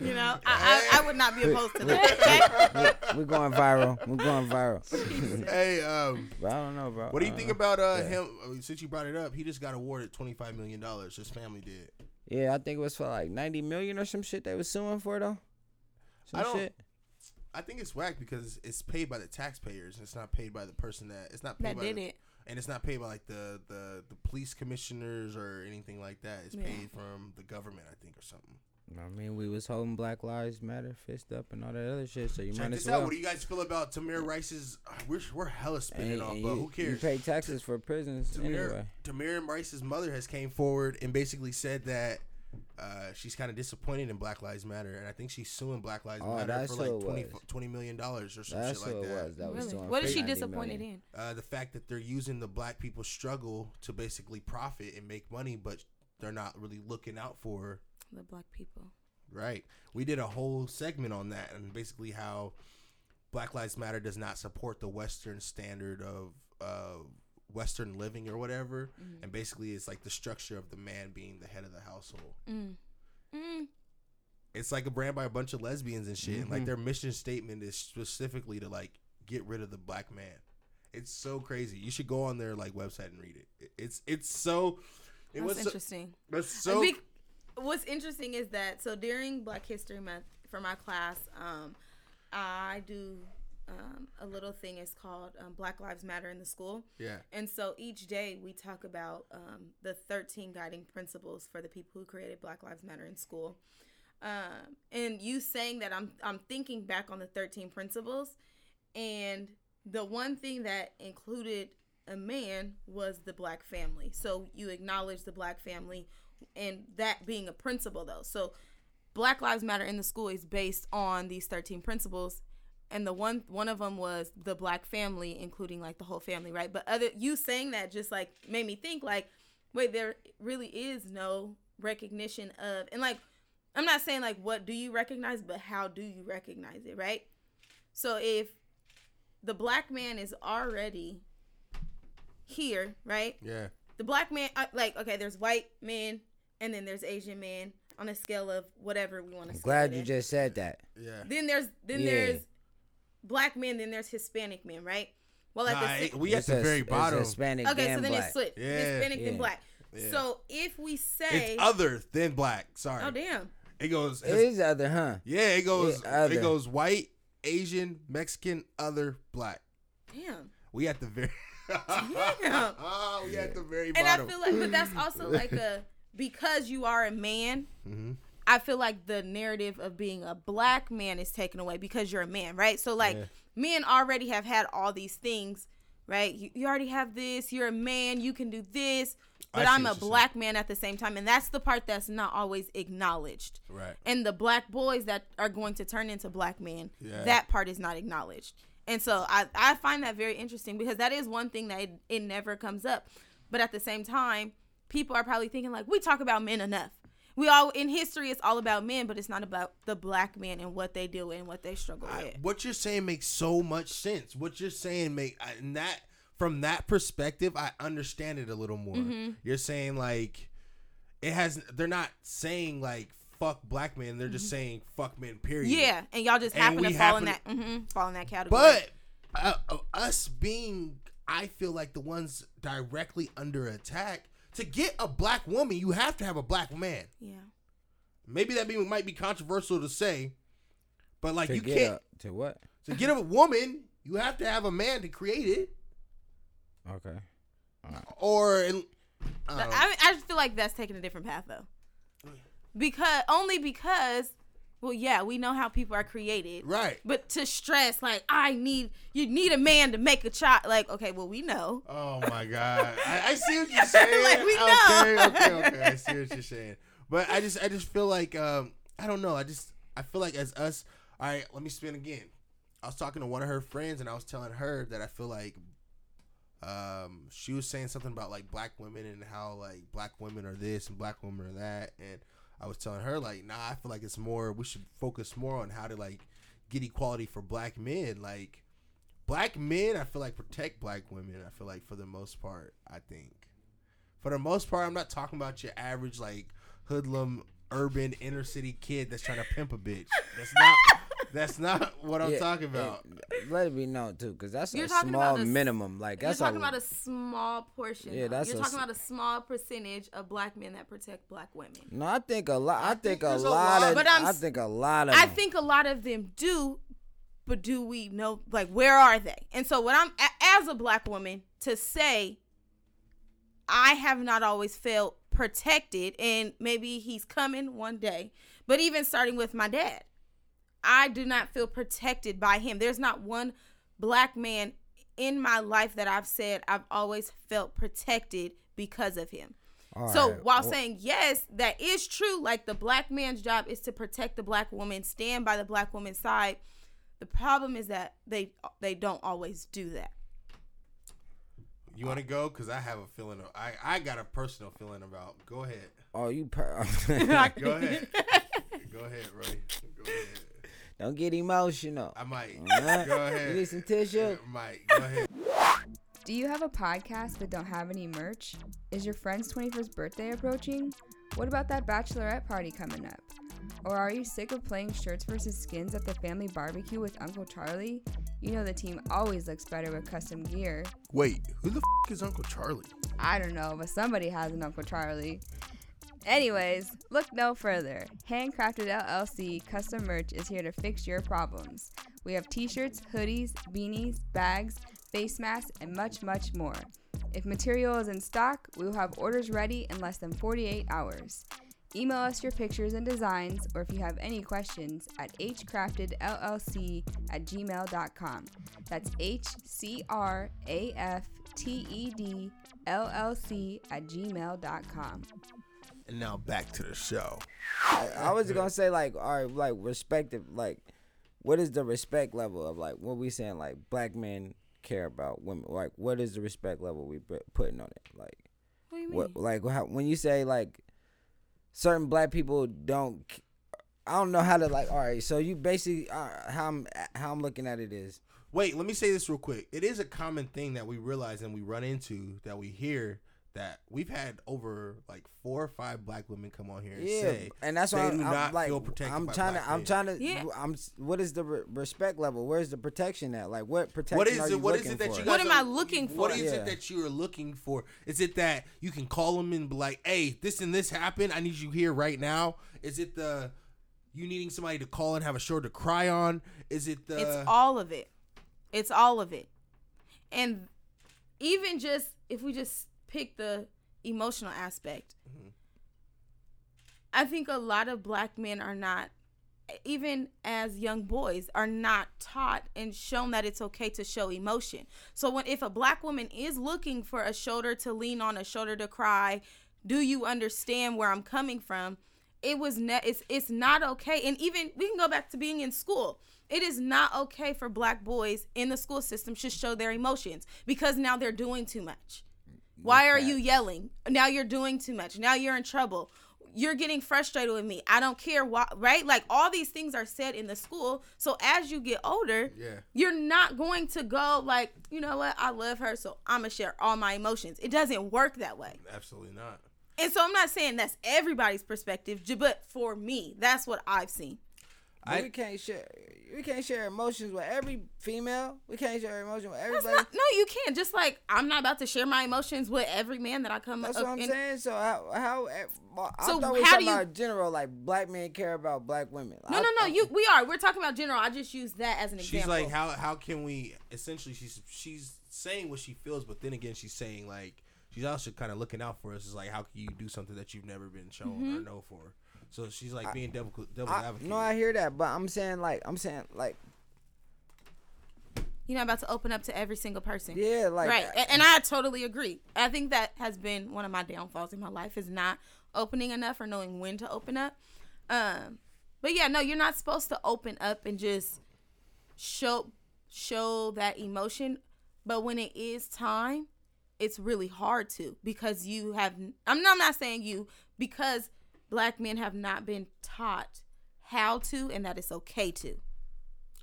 You know, I, I, I would not be opposed to that. Okay? We're going viral. We're going viral. hey, um, But I don't know, bro. what do you Uh, think about uh yeah. him? uh, Since you brought it up, he just got awarded twenty five million dollars. His family did. Yeah, I think it was for like ninety million or some shit they was suing for though. Some I don't- shit. I think it's whack because it's paid by the taxpayers. It's not paid by the person that it's not paid That by did the, it. And it's not paid by like the the the police commissioners or anything like that. It's Yeah. paid from the government, I think, or something. I mean, we was holding Black Lives Matter fist up and all that other shit, so you Check might this as out. well. What do you guys feel about Tamir Rice's? uh, We're we're hella spinning And- off, and but you, who cares? You pay taxes for prisons Tamir, anyway. Tamir Rice's mother has came forward and basically said that uh, she's kind of disappointed in Black Lives Matter, and I think she's suing Black Lives Oh, Matter for like it 20, 20 million dollars or some That's shit like what it that. was. That Really? suing What she disappointed million. in? Uh, the fact that they're using the black people's struggle to basically profit and make money, but they're not really looking out for The black people. Right. We did a whole segment on that and basically how Black Lives Matter does not support the Western standard of uh, Western living or whatever. And basically, it's like the structure of the man being the head of the household. Mm. Mm. It's like a brand by a bunch of lesbians and shit. And like Mhm. their mission statement is specifically to like get rid of the black man. It's so crazy. You should go on their like website and read it. It- It's it's so. It That's was so, interesting. it's so Be- what's interesting is that so during Black History Month for my class, um, I do um, a little thing. is called um, Black Lives Matter in the school, yeah. and so each day we talk about um, the 13 guiding principles for the people who created Black Lives Matter in school. Um, and you saying that, I'm I'm thinking back on the 13 principles, and the one thing that included a man was the black family. So you acknowledge the black family and that being a principle though. So Black Lives Matter in the school is based on these 13 principles and the one one of them was the black family including like the whole family, right? But other you saying that just like made me think like wait, there really is no recognition of and like I'm not saying like what do you recognize, but how do you recognize it, right? So if the black man is already here, right? Yeah. The black man, uh, like, okay, there's white men, and then there's Asian men, on a scale of whatever we want to. I'm glad you just said that. Yeah. Then there's then Yeah. there's black men. Then there's Hispanic men, right? Well, at Nah, the it- we at the a- very it's bottom. Hispanic okay, so then black. it's split Yeah. Hispanic then Yeah. black. Yeah. So if we say, It's other than black. Sorry. oh damn, It goes. It is other, huh? yeah, it goes. Yeah, it goes white, Asian, Mexican, other, black. damn. We at the very. Damn. oh, we at the very And I feel like, but that's also like a because you are a man. hmm I feel like the narrative of being a black man is taken away because you're a man, right? So like Yeah. men already have had all these things, right? You, you already have this. You're a man. You can do this. But I'm a you're saying. black man at the same time, and that's the part that's not always acknowledged. Right. And the black boys that are going to turn into black men, Yeah. that part is not acknowledged. And so I, I find that very interesting because that is one thing that it, it never comes up. But at the same time, people are probably thinking like we talk about men enough. We all in history it's all about men, but it's not about the black men and what they do and what they struggle I- with. what you're saying makes so much sense. What you're saying make and that from that perspective, I understand it a little more. Mm-hmm. You're saying like it has. They're not saying like fuck black men. They're just saying fuck men. Period. Mm-hmm. Yeah, and y'all just happen to fall in that hmm fall in that category. But uh, uh, us being, I feel like the ones directly under attack. To get a black woman, you have to have a black man. yeah. Maybe that be, might be controversial to say, but like To you get can't. up to what? To get a woman, you have to have a man to create it, Okay. or I don't I, know. I I just feel like that's taking a different path though. Because only because well yeah, we know how people are created. right. But to stress like I need you need a man to make a child like okay, well we know. Oh my god, I, I see what you're saying. Like, we Okay, know. okay, okay. I see what you're saying, but I just, I just feel like, um, I don't know. I just, I feel like as us. All right, let me spin again. I was talking to one of her friends, and I was telling her that I feel like, um, she was saying something about like black women and how like black women are this and black women are that, and I was telling her like, nah, I feel like it's more. We should focus more on how to like get equality for black men, like black men i feel like protect black women i feel like for the most part i think for the most part i'm not talking about your average like hoodlum urban inner city kid that's trying to pimp a bitch that's not that's not what i'm Yeah, talking about and let it be known too, because that's You're a small about a s- minimum. Like that's You're that's talking a, about a small portion. Yeah, that's You're a talking about a small percentage of black men that protect black women. No, I think a lot. I, I think, think a lot, lot. of. But I'm I s- think a lot of. I them. think a lot of them do, but do we know like where are they? And so what I'm as a black woman to say I have not always felt protected and maybe he's coming one day. But even starting with my dad, I do not feel protected by him. There's not one black man in my life that I've said I've always felt protected because of him. All So right, while well, saying yes, that is true. Like the black man's job is to protect the black woman, stand by the black woman's side. The problem is that they they don't always do that. you want to go because i have a feeling of, i i got a personal feeling about go ahead oh, you. Per- go ahead go ahead Roddy. go ahead Don't get emotional. i might Alright. go ahead You need some tissue. I might go ahead Do you have a podcast but don't have any merch? Is your friend's 21st birthday approaching? What about that bachelorette party coming up? Or are you sick of playing shirts versus skins at the family barbecue with Uncle Charlie? You know the team always looks better with custom gear. wait who the f- is uncle charlie I don't know, but somebody has an Uncle Charlie. Anyways, look no further. Handcrafted LLC custom merch is here to fix your problems. We have t shirts, hoodies, beanies, bags, face masks, and much, much more. If material is in stock, we will have orders ready in less than 48 hours. Email us your pictures and designs, or if you have any questions, at hcraftedllc at gmail.com. That's H C R A F T E D L L C at gmail.com. and now back to the show I, I was gonna say like, all right, like respective, like, what is the respect level of like what we saying like black men care about women? Like, what is the respect level we put, putting on it? Like, What do you mean? what like how, when you say like certain black people don't. I don't know how to like. All right, so you basically uh, how I'm how I'm looking at it is Wait, let me say this real quick. It is a common thing that we realize and we run into that we hear that we've had over like four or five black women come on here and Yeah, say and that's they why I'm, not I'm like, feel protected I'm trying to, black I'm men. trying to, Yeah. I'm. What is the re- respect level? Where's the protection at? Like, what protection What is are it? you What is looking it that for? you What guys am I looking for? is Yeah. it that you are looking for? Is it that you can call them and be like, "Hey, this and this happened. I need you here right now." Is it the you needing somebody to call and have a shoulder to cry on? Is it the It's all of it. It's all of it. And even just if we just pick the emotional aspect, mm-hmm. I think a lot of black men are not even as young boys are not taught and shown that it's okay to show emotion. So when if a black woman is looking for a shoulder to lean on, a shoulder to cry, do you understand where I'm coming from? It was ne- it's it's not okay. And even we can go back to being in school. It is not okay for black boys in the school system to show their emotions because now they're doing too much. Why are you yelling? Now you're doing too much. Now you're in trouble. You're getting frustrated with me. I don't care why, right? Like all these things are said in the school. So as you get older, Yeah. you're not going to go like, you know what? I love her, so I'm gonna share all my emotions. It doesn't work that way. absolutely not? And so I'm not saying that's everybody's perspective, but for me, that's what I've seen. But I- we can't share. We can't share emotions with every female. We can't share emotions with everybody. not, no, you can't. Just like I'm not about to share my emotions with every man that I come up. That's up what I'm in- saying. So how how eh, I So thought we how do you- about general like black men care about black women. No, I- no, no. I- You, we are. We're talking about general. I just use that as an She's example. like, how how can we? Essentially, she's she's saying what she feels, but then again, she's saying like she's also kind of looking out for us. Is like, how can you do something that you've never been shown Mm-hmm. or know for? So she's like being devil devil I, advocate. no, I hear that, but I'm saying like I'm saying like You're not about to open up to every single person. yeah, like right. A- And I totally agree. I think that has been one of my downfalls in my life is not opening enough or knowing when to open up. Um, but yeah, no, you're not supposed to open up and just show show that emotion. But when it is time, it's really hard to because you have. I'm not, I'm not saying you because black men have not been taught how to and that it's okay to.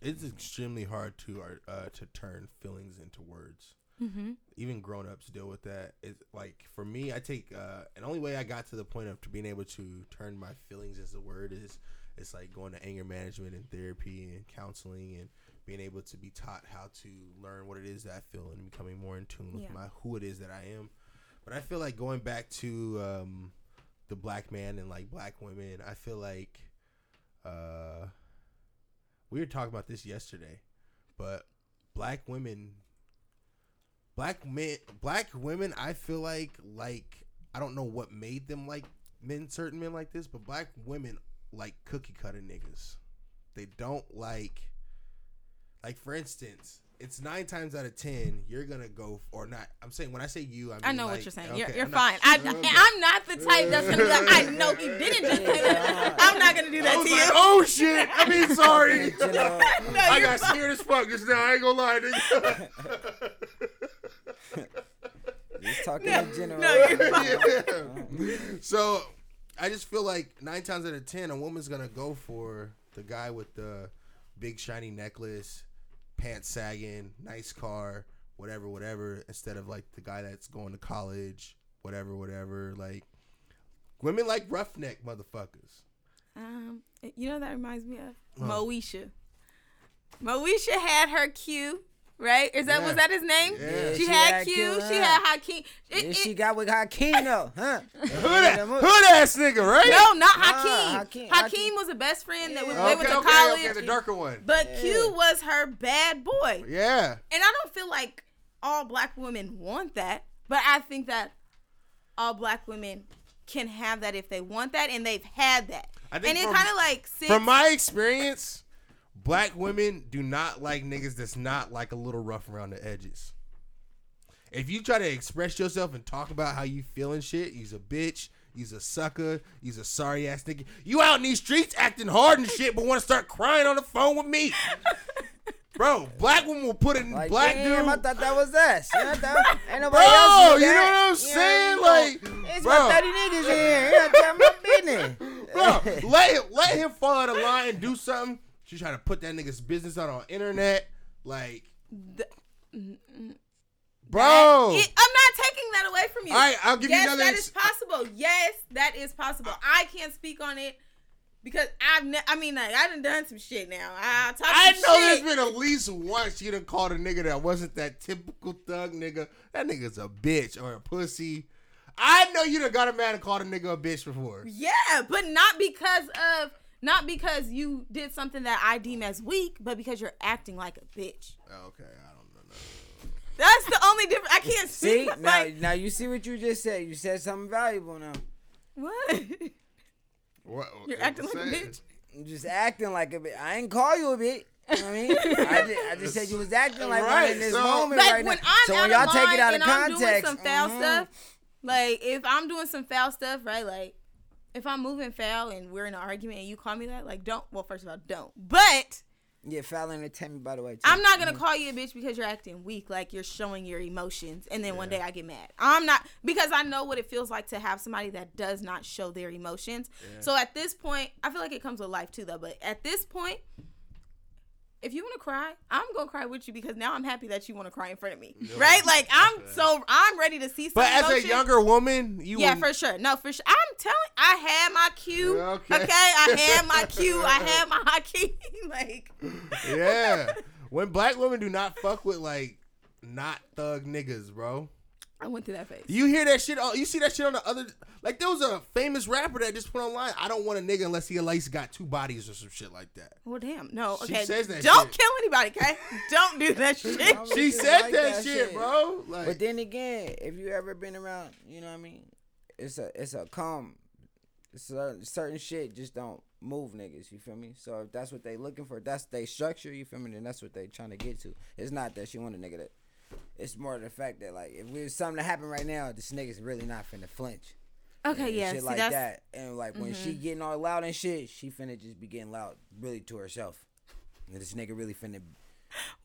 it's extremely hard to uh, to turn feelings into words. Mm-hmm. Even grown ups deal with that. It's like for me, I take uh, and only way I got to the point of to being able to turn my feelings as a word is it's like going to anger management and therapy and counseling and being able to be taught how to learn what it is that I feel and becoming more in tune with Yeah. my who it is that I am. But I feel like going back to um, the black man and like black women, I feel like uh, we were talking about this yesterday, but black women, black men, black women, I feel like like I don't know what made them like men, certain men like this, but black women like cookie cutter niggas. They don't like, like for instance, it's nine times out of ten you're gonna go or not. I'm saying when I say you, I, mean I know like- what you're saying. okay, you're you're I'm not- fine. I, Okay. I'm not the type that's gonna be like, I know he didn't just say that. I'm not gonna do I that was to like, you. oh shit! I mean, sorry. No, I got fine. scared as fuck just now. I ain't gonna lie, nigga. just talking in general. no, you're fine. Yeah. So I just feel like nine times out of ten, a woman's gonna go for the guy with the big shiny necklace, pants sagging, nice car, whatever, whatever, instead of like the guy that's going to college, whatever, whatever. Like women like roughneck motherfuckers. Um, you know that reminds me of Huh. Moesha. Moesha had her Q, right? Is that Yeah. was that his name? Yeah. She, She had, had Q. Q, She had Hakeem. It- it- she got with Hakeem though, huh? Hood, hood ass nigga, right? no, not Nah, Hakeem. Hakeem- Hakeem. Hakeem- was a best friend that was Yeah. they Okay, went to okay, college. okay, the darker one. But Yeah. Q was her bad boy. Yeah. And I don't feel like all black women want that, but I think that all black women can have that if they want that, and they've had that. I think and it kind of like sits, From my experience, black women do not like niggas that's not like a little rough around the edges. If you try to express yourself and talk about how you feeling shit, you's a bitch, you's a sucker, you's a sorry ass nigga. You out in these streets acting hard and shit, but want to start crying on the phone with me. Bro, black women will put it in Like, black damn, I thought that was us. You know, I thought- ain't nobody Bro, else. do you know what I'm You know, saying? you Like, it's bro. about 30 niggas in here. You know, tell my business. Bro, let him let him fall out of line and do something. She trying to put that nigga's business out on internet. Like, Bro. That- it- I'm not taking that away from you. All right, I'll give you yes, another that ex- is possible. Yes, that is possible. I can't speak on it because I've. Ne- I mean, like, I done done some shit now. I talk I know shit. there's been at least once you done called a nigga that wasn't that typical thug nigga. That nigga's a bitch or a pussy. I know you done got a man and called a nigga a bitch before. Yeah, but not because of not because you did something that I deem as weak, but because you're acting like a bitch. Okay, I don't know. That's the only difference. I can't See speak. now, like now you see what you just said. You said something valuable. Now what? What, You're what acting like a say? bitch. you just acting like a bit. I ain't call you a bitch. You know I mean, I just, I just said you was acting like Right, one in this so- moment Like right when now. I'm so when y'all take it out of and I'm doing context, some foul mhm. stuff, like if I'm doing some foul stuff, right? Like if I'm moving foul and we're in an argument and you call me that, like don't. Well, first of all, don't. But Yeah, foul entertainment, by the way. Too. I'm not gonna mm-hmm. call you a bitch because you're acting weak, like you're showing your emotions, and then one day I get mad. I'm not because I know what it feels like to have somebody that does not show their emotions. So at this point, I feel like it comes with life too, though. But at this point, if you want to cry, I'm gonna cry with you because now I'm happy that you want to cry in front of me, right? Like I'm so I'm ready to see. Some But as a younger woman, you Yeah, for sure. No, for sure. I'm telling. I had my Q. Okay. Okay. I had my Q. I had my Hakeem. like, yeah. When black women do not fuck with like not thug niggas, bro. I went through that phase. You hear that shit? Oh, you see that shit on the other? Like there was a famous rapper that just put online. I don't want a nigga unless he at least got two bodies or some shit like that. Well, damn. No. She Okay. says that Don't shit. kill anybody. Okay. Don't do that shit. She said like that, that shit, shit. bro. Like, But then again, if you ever been around, you know what I mean. It's a it's a calm. Certain, certain shit just don't move niggas. You feel me? So if that's what they looking for, that's they structure. You feel me? Then that's what they trying to get to. It's not that she want a nigga that. It's more the fact that like if there's something to happen right now, this nigga's really not finna flinch. Okay. and Yeah. shit See, like that's that. And like when she mm-hmm. getting all loud and shit, she finna just be getting loud really to herself. And this nigga really finna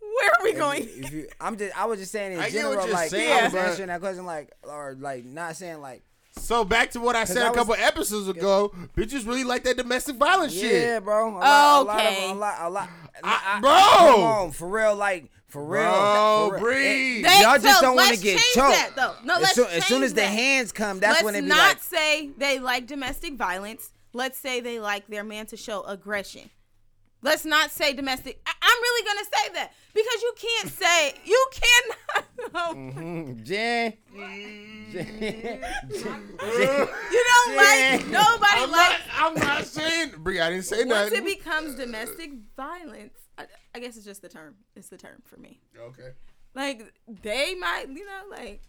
where are we if going? you- If you, I'm just, I was just saying in I general, like, saying, I was but- answering that question, like, or like, not saying like, so back to what I said I a was- couple episodes ago. Bitches really like that domestic violence yeah, shit. Yeah, bro, a lot, a lot, of, Okay. a lot, a lot, I- I- bro! come on, for real, like, for real, Bro, for real. breathe. They- y'all just so don't want to get choked. that, though. No, as, let's soon, as soon change as the hands come, that's Let's when it be not like, say they like domestic violence. Let's say they like their man to show aggression. Let's not say domestic. I- I'm really gonna say that because you can't say you cannot. Oh, mm, Jen, Jen, You don't like I'm nobody not, likes I'm not saying, Bre. I didn't say once nothing. it becomes domestic violence. I, I guess it's just the term. It's the term for me. okay. Like they might, you know, like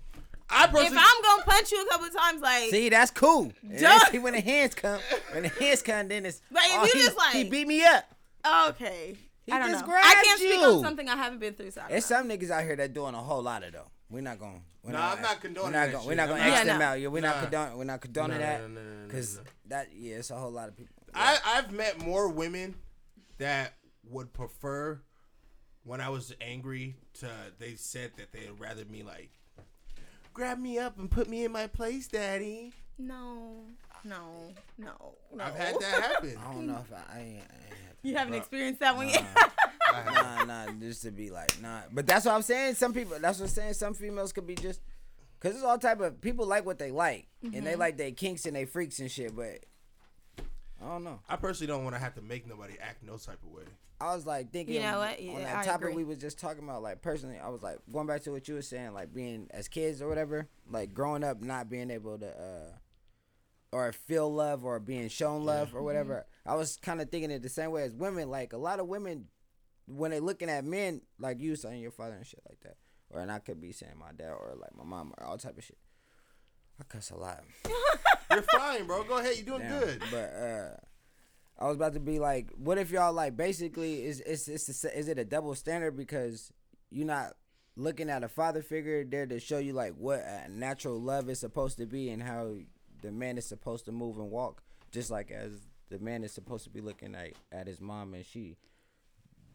I if I'm gonna punch you a couple times, like see, that's cool. And Duh. see, when the hands come, when the hands come, then it's, Like, if oh, you he, just, like- he beat me up. okay, He I don't just know. I can't speak on something I haven't been through. So There's some niggas out here that doing a whole lot of though. We're not going. We're Nah, I'm not condoning We're not that going. We're not going to X Yeah, them out. Yeah, we're Nah. not condoning. We're not condoning No, that no, no, no, no, because no. that yeah, it's a whole lot of people. I, I've met more women that would prefer when I was angry to they said that they'd rather me like grab me up and put me in my place, daddy. No, no, no, no. I've had that happen. I don't know if I. I, ain't, I ain't You haven't experienced that one yet. nah, nah, just to be like, nah. But that's what I'm saying. Some people, that's what I'm saying. Some females could be just, cause it's all type of people like what they like, and Mm-hmm. they like their kinks and they freaks and shit. But I don't know. I personally don't want to have to make nobody act no type of way. I was like thinking, You know what? Yeah, on that I topic agree. we was just talking about. Like personally, I was like going back to what you were saying, like being as kids or whatever, like growing up not being able to, uh or feel love or being shown love or whatever. I was kind of thinking it the same way as women. Like a lot of women, when they looking at men, like you saying your father and shit like that, or and I could be saying my dad or like my mom or all type of shit. I cuss a lot. You're fine, bro. Go ahead. You're doing Damn. good. But uh, I was about to be like, what if y'all like basically is is is is it a double standard because you're not looking at a father figure there to show you like what a natural love is supposed to be and how the man is supposed to move and walk, just like as the man is supposed to be looking at at his mom and she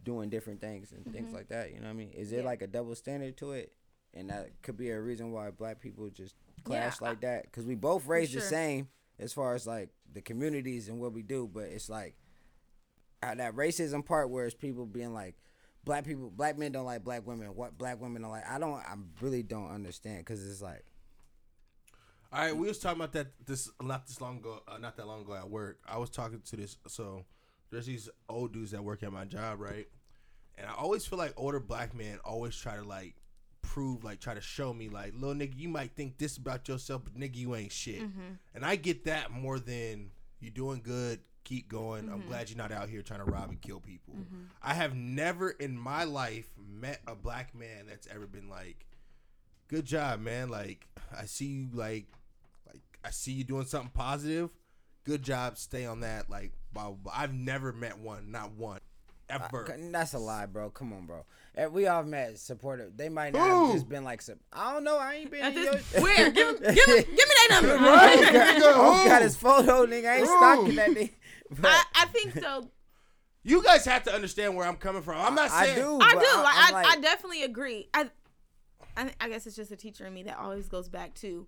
doing different things and things like that. You know what I mean? Is Yeah. like a double standard to it? And that could be a reason why black people just clash Yeah, like that because we both raised the same as far as like the communities and what we do, but it's like uh, that racism part where it's people being like, black people, black men don't like black women. What black women don't like? I don't. I really don't understand because it's like All right, we was talking about that this not this long ago, uh, not that long ago at work. I was talking to this. So there's these old dudes that work at my job, right? And I always feel like older black men always try to like prove, like try to show me, like, little nigga, you might think this about yourself, but nigga, you ain't shit. Mm-hmm. And I get that more than you doing good. Keep going. I'm mm-hmm. glad you're not out here trying to rob and kill people. Mm-hmm. I have never in my life met a black man that's ever been like, good job, man. Like I see you like like I see you doing something positive. Good job. Stay on that. Like blah, blah, blah. I've never met one, not one, ever. I- that's a lie, bro. Come on, bro. We all met supportive. They might not Who? have just been like, sup- I don't know. I ain't been. At in this, your- where? Give, him- give, him- give me that number. Right? I Nigga, oh, got who? his photo, nigga. I ain't Who? stalking that nigga. But I, I think so. You guys have to understand where I'm coming from. I'm not I saying do. I do. I'm I, like- I definitely agree. I, I, I guess it's just a teacher in me that always goes back to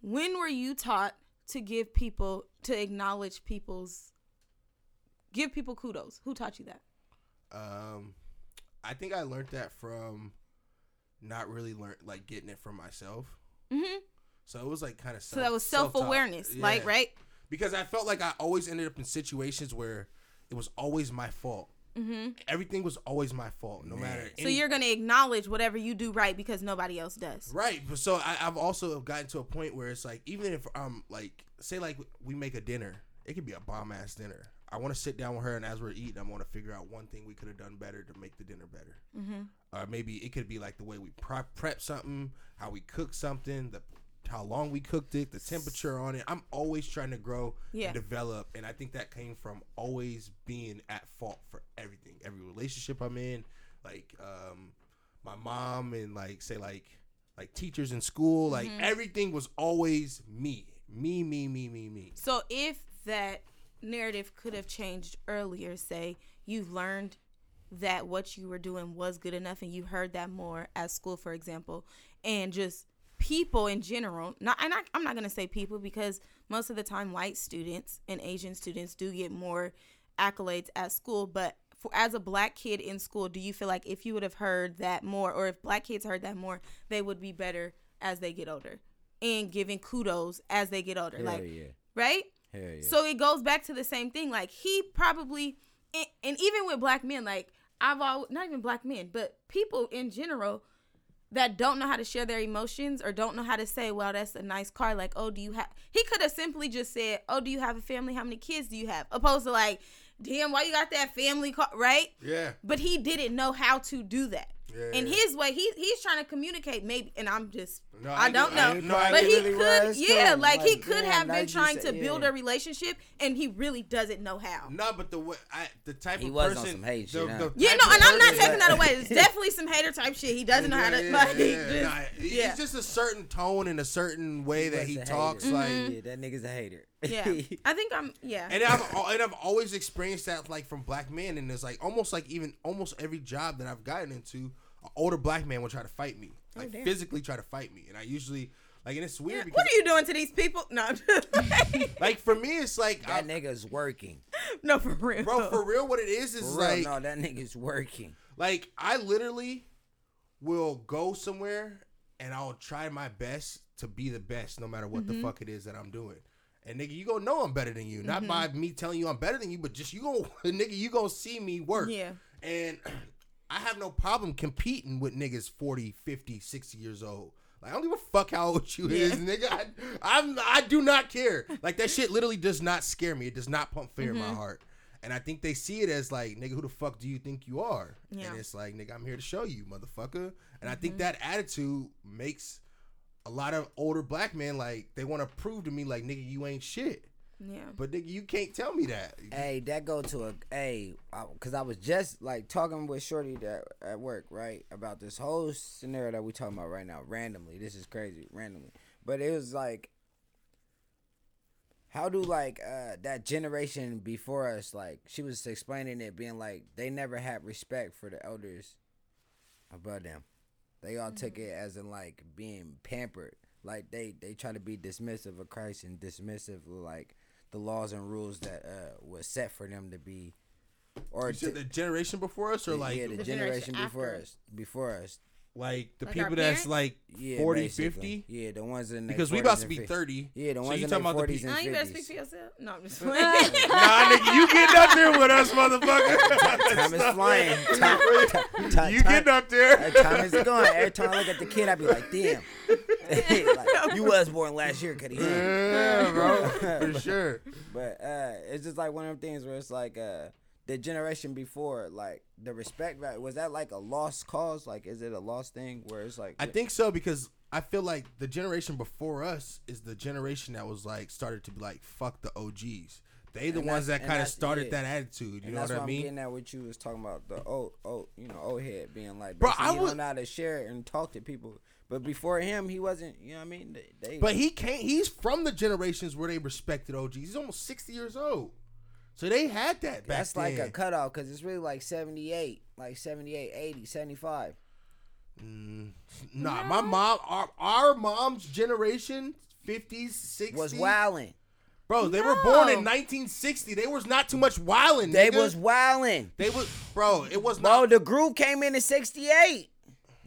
when were you taught to give people to acknowledge people's give people kudos? Who taught you that? Um, I think I learned that from not really learn like getting it from myself. Mm-hmm. So it was like kind of So that was self awareness, like right? because I felt like I always ended up in situations where it was always my fault. Mm-hmm. Everything was always my fault, no matter. So you're gonna acknowledge whatever you do right because nobody else does. right. but So I, I've also gotten to a point where it's like, even if I'm like, say like we make a dinner, it could be a bomb ass dinner. I want to sit down with her, and as we're eating, I want to figure out one thing we could have done better to make the dinner better. Mm-hmm. Or maybe it could be like the way we prep, prep something, how we cook something, the how long we cooked it, the temperature on it. I'm always trying to grow Yeah. and develop, and I think that came from always being at fault for everything, every relationship I'm in, like um, my mom and like say like like teachers in school, like Mm-hmm. everything was always me, me, me, me, me, me. So if that narrative could have changed earlier, say you've learned that what you were doing was good enough and you heard that more at school, for example, and just people in general, not and I, I'm not gonna say people because most of the time white students and Asian students do get more accolades at school, but for, as a black kid in school, do you feel like if you would have heard that more, or if black kids heard that more, they would be better as they get older and giving kudos as they get older? Like, yeah. right? Yeah. So it goes back to the same thing. Like he probably, and, and even with black men, like I've always not even black men, but people in general that don't know how to share their emotions or don't know how to say, "Well, that's a nice car." Like, "Oh, do you have?" He could have simply just said, "Oh, do you have a family? How many kids do you have?" Opposed to like, "Damn, why you got that family car?" Right? Yeah, But he didn't know how to do that. Yeah. In his way, he he's trying to communicate. Maybe, and I'm just No, I, I don't know. I- no, but he. Really could, yeah, too. like, he could damn, have been trying say- to build yeah. a relationship, and he really doesn't know how. no, but the way I, the type He of was on person, some hate the, shit, huh? the Yeah, no, and I'm not taking that away. It's definitely some hater type shit. He doesn't know how to Yeah, like. yeah, just- nah, yeah. It's just a certain tone and a certain way that he talks. hater. Like, mm-hmm. yeah, that nigga's a hater. yeah, I think I'm. Yeah, and I've and I've always experienced that like from black men, and it's like almost like even almost every job that I've gotten into, an older black man will try to fight me, oh, like damn. physically try to fight me, and I usually like, and it's weird Yeah, because What are you doing to these people? No, I'm just- like for me, it's like, I, that nigga's working. no, for real, bro, for real, what it is is For real, like, no, that nigga's working. like I literally will go somewhere and I'll try my best to be the best, no matter what the mm-hmm. fuck it is that I'm doing. And nigga, you gonna know I'm better than you, not mm-hmm. by me telling you I'm better than you, but just you gonna nigga, you gonna see me work. Yeah. And I have no problem competing with niggas 40, 50, 60 years old. Like I don't give a fuck how old you is, nigga. I, I'm I do not care. Like that shit literally does not scare me. It does not pump fear in Mm-hmm. my heart. And I think they see it as like, nigga, who the fuck do you think you are? Yeah. And it's like, nigga, I'm here to show you, motherfucker. And I Mm-hmm. think that attitude makes a lot of older black men like they want to prove to me like, nigga, you ain't shit. Yeah, But nigga, you can't tell me that. Hey, that go to a hey, because I was just like talking with Shorty that at work, right, about this whole scenario that we talking about right now, randomly. This is crazy, randomly, but it was like, how do like uh that generation before us, like she was explaining it, being like they never had respect for the elders above them. They all took it as in like being pampered. Like they they try to be dismissive of Christ and dismissive like the laws and rules that uh was set for them to be or You said t- the generation before us, or like yeah, the, The generation, generation before us, before us. Like the Like our people that's parents? like Yeah, 40, basically. 50? Yeah, the ones in their Because we 40s about to and be 50s 30. Yeah, the So ones you in talking their about the 40s pe- and No, you better 50s. speak for yourself. No, I'm just nah, nigga, you getting up there with us, motherfucker. Time is flying. Time, time, time, you getting up there. Hey, time is going. Every time I look at the kid, I be like, damn. like, you was born last year, Cuddy. huh? Yeah, bro, for sure. But uh, it's just like one of them things where it's like uh, the generation before, like the respect value. Was that like a lost cause? Like, is it a lost thing where it's like? I think so because I feel like the generation before us is the generation that was like started to be like fuck the OGs. They the And ones that kind of started yeah. that attitude. You and know what I I'm mean? getting at what you was talking about the old, old, you know, old head being like, Bro, I would- don't know how to share it and talk to people. But before him, he wasn't. You know what I mean? They, they But he can't. He's from the generations where they respected OGs. He's almost sixty years old, so they had that back that's like then. a cutoff because it's really like 78, like 78, 80, 75. Mm, nah, my mom, our, our mom's generation, fifties, sixties, Was wilding. Bro, they were born in 1960. They was not too much wilding. They nigga. was wilding. They was, bro. It was Bro, the group came in in 68.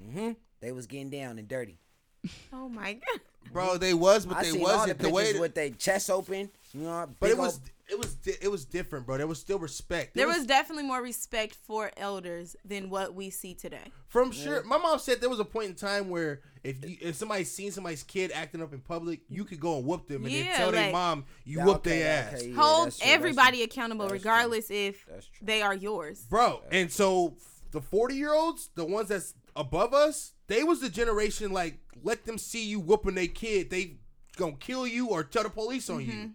Mm-hmm. They was getting down and dirty. Oh my god. Bro, they was, but I they seen wasn't the pictures way. that- with their chest open. You know, but it was, old- it was, di- it was different, bro. There was still respect. There was definitely more respect for elders than what we see today. From sure, my mom said there was a point in time where if you, if somebody seen somebody's kid acting up in public, you could go and whoop them and then Yeah, tell their mom you Yeah, whooped okay, their ass, okay, yeah, Hold true, everybody accountable, That's true. regardless if they are yours. bro. And so the forty year olds, the ones that's above us, they was the generation like let them see you whooping their kid, they gonna kill you or tell the police on you. Mm-hmm.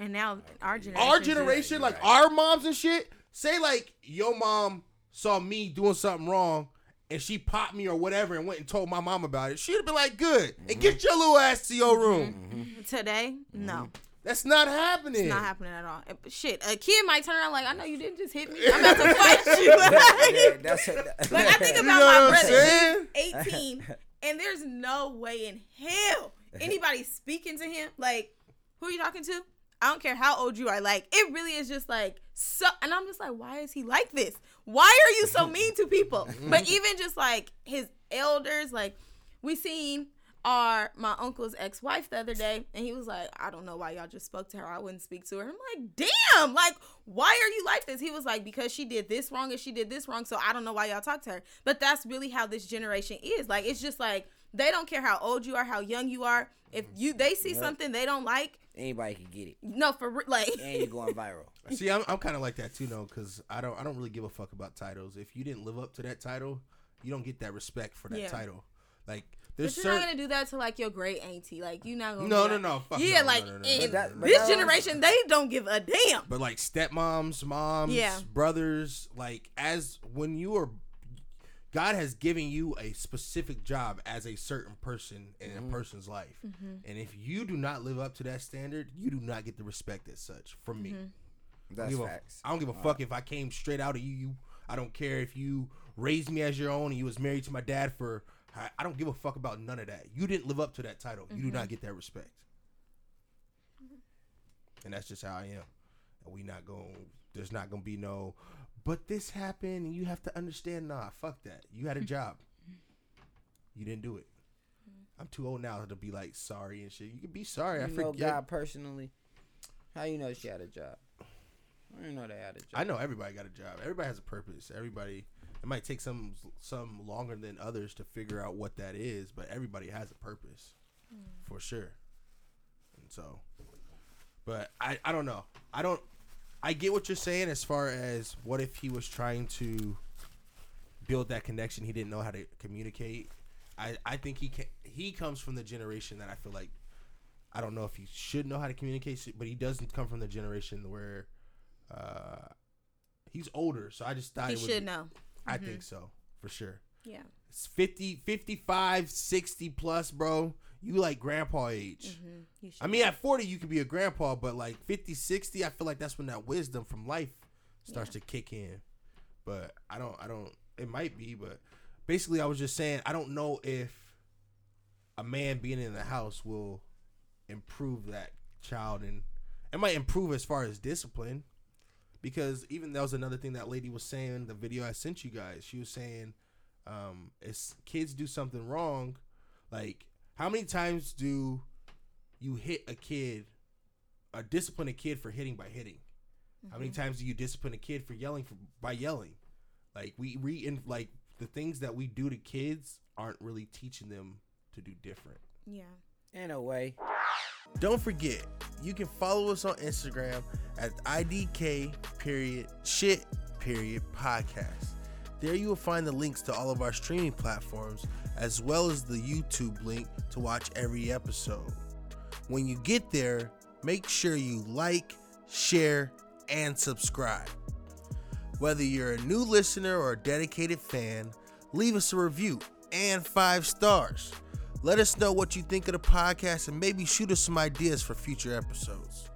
And now our generation. Our generation, like our moms and shit, say like your mom saw me doing something wrong. And she popped me or whatever and went and told my mom about it. She'd have been like, good. And get your little ass to your room. today, no, Mm-hmm. That's not happening. it's not happening at all. Shit, a kid might turn around like, I know you didn't just hit me. I'm about to fight you. Yeah, that's it. Like I think about You know my brother, saying? he's 18, and there's no way in hell anybody speaking to him. Like, who are you talking to? I don't care how old you are. Like, it really is just like so. And I'm just like, why is he like this? Why are you so mean to people? But even just like his elders, like we seen our my uncle's ex-wife the other day and he was like i don't know why y'all just spoke to her i wouldn't speak to her i'm like damn like why are you like this he was like because she did this wrong and she did this wrong so i don't know why y'all talk to her but that's really how this generation is like it's just like they don't care how old you are how young you are if you they see something they don't like Anybody can get it, no for re- like and you're going viral. See, I'm, I'm kind of like that too, though, because I don't I don't really give a fuck about titles. If you didn't live up to that title, you don't get that respect for that Yeah. title. Like but there's you're not gonna do that to like your great auntie like you're not gonna No, be no, like- no, fuck yeah no, like no, no, no, in no, no, no. this generation they don't give a damn but like stepmoms, moms, Yeah. brothers, like as when you are God has given you a specific job as a certain person in Mm-hmm. a person's life. Mm-hmm. And if you do not live up to that standard, you do not get the respect as such from me. Mm-hmm. I That's don't give a- facts. I don't give a fuck if I came straight out of you. you. I don't care if you raised me as your own and you was married to my dad for. I, I don't give a fuck about none of that. You didn't live up to that title. You do not get that respect. And that's just how I am. And we not going. There's not gonna be no. But this happened, and you have to understand. Nah, fuck that. You had a job. You didn't do it. I'm too old now to be like sorry and shit. You can be sorry. I You know forget. God personally. How you know she had a job? I didn't know they had a job. I know everybody got a job. Everybody has a purpose. Everybody. It might take some some longer than others to figure out what that is, but everybody has a purpose, hmm. for sure. And so, but I I don't know. I don't. I get what you're saying as far as what if he was trying to build that connection, he didn't know how to communicate. I I think he can. He comes from the generation that I feel like. I don't know if he should know how to communicate, but he doesn't come from the generation where uh, he's older. So I just thought he it would should be- know I think so for sure. Yeah It's 50, 55, 60 plus, bro. You like grandpa age. Mm-hmm. you I mean, at 40, you could be a grandpa, but like 50, 60, I feel like that's when that wisdom from life starts to kick in. But I don't, I don't, it might be, but basically, I was just saying, I don't know if a man being in the house will improve that child and it might improve as far as discipline. because even that was another thing that lady was saying in the video I sent you guys. She was saying, um, if kids do something wrong, like how many times do you hit a kid, or discipline a kid for hitting by hitting? How many times do you discipline a kid for yelling for, by yelling? Like we re in like the things that we do to kids aren't really teaching them to do different. Yeah. In a way. Don't forget, you can follow us on Instagram at IDK period shit period podcast. There you will find the links to all of our streaming platforms as well as the YouTube link to watch every episode. When you get there, make sure you like, share, and subscribe. Whether you're a new listener or a dedicated fan, leave us a review and five stars. Let us know what you think of the podcast and maybe shoot us some ideas for future episodes.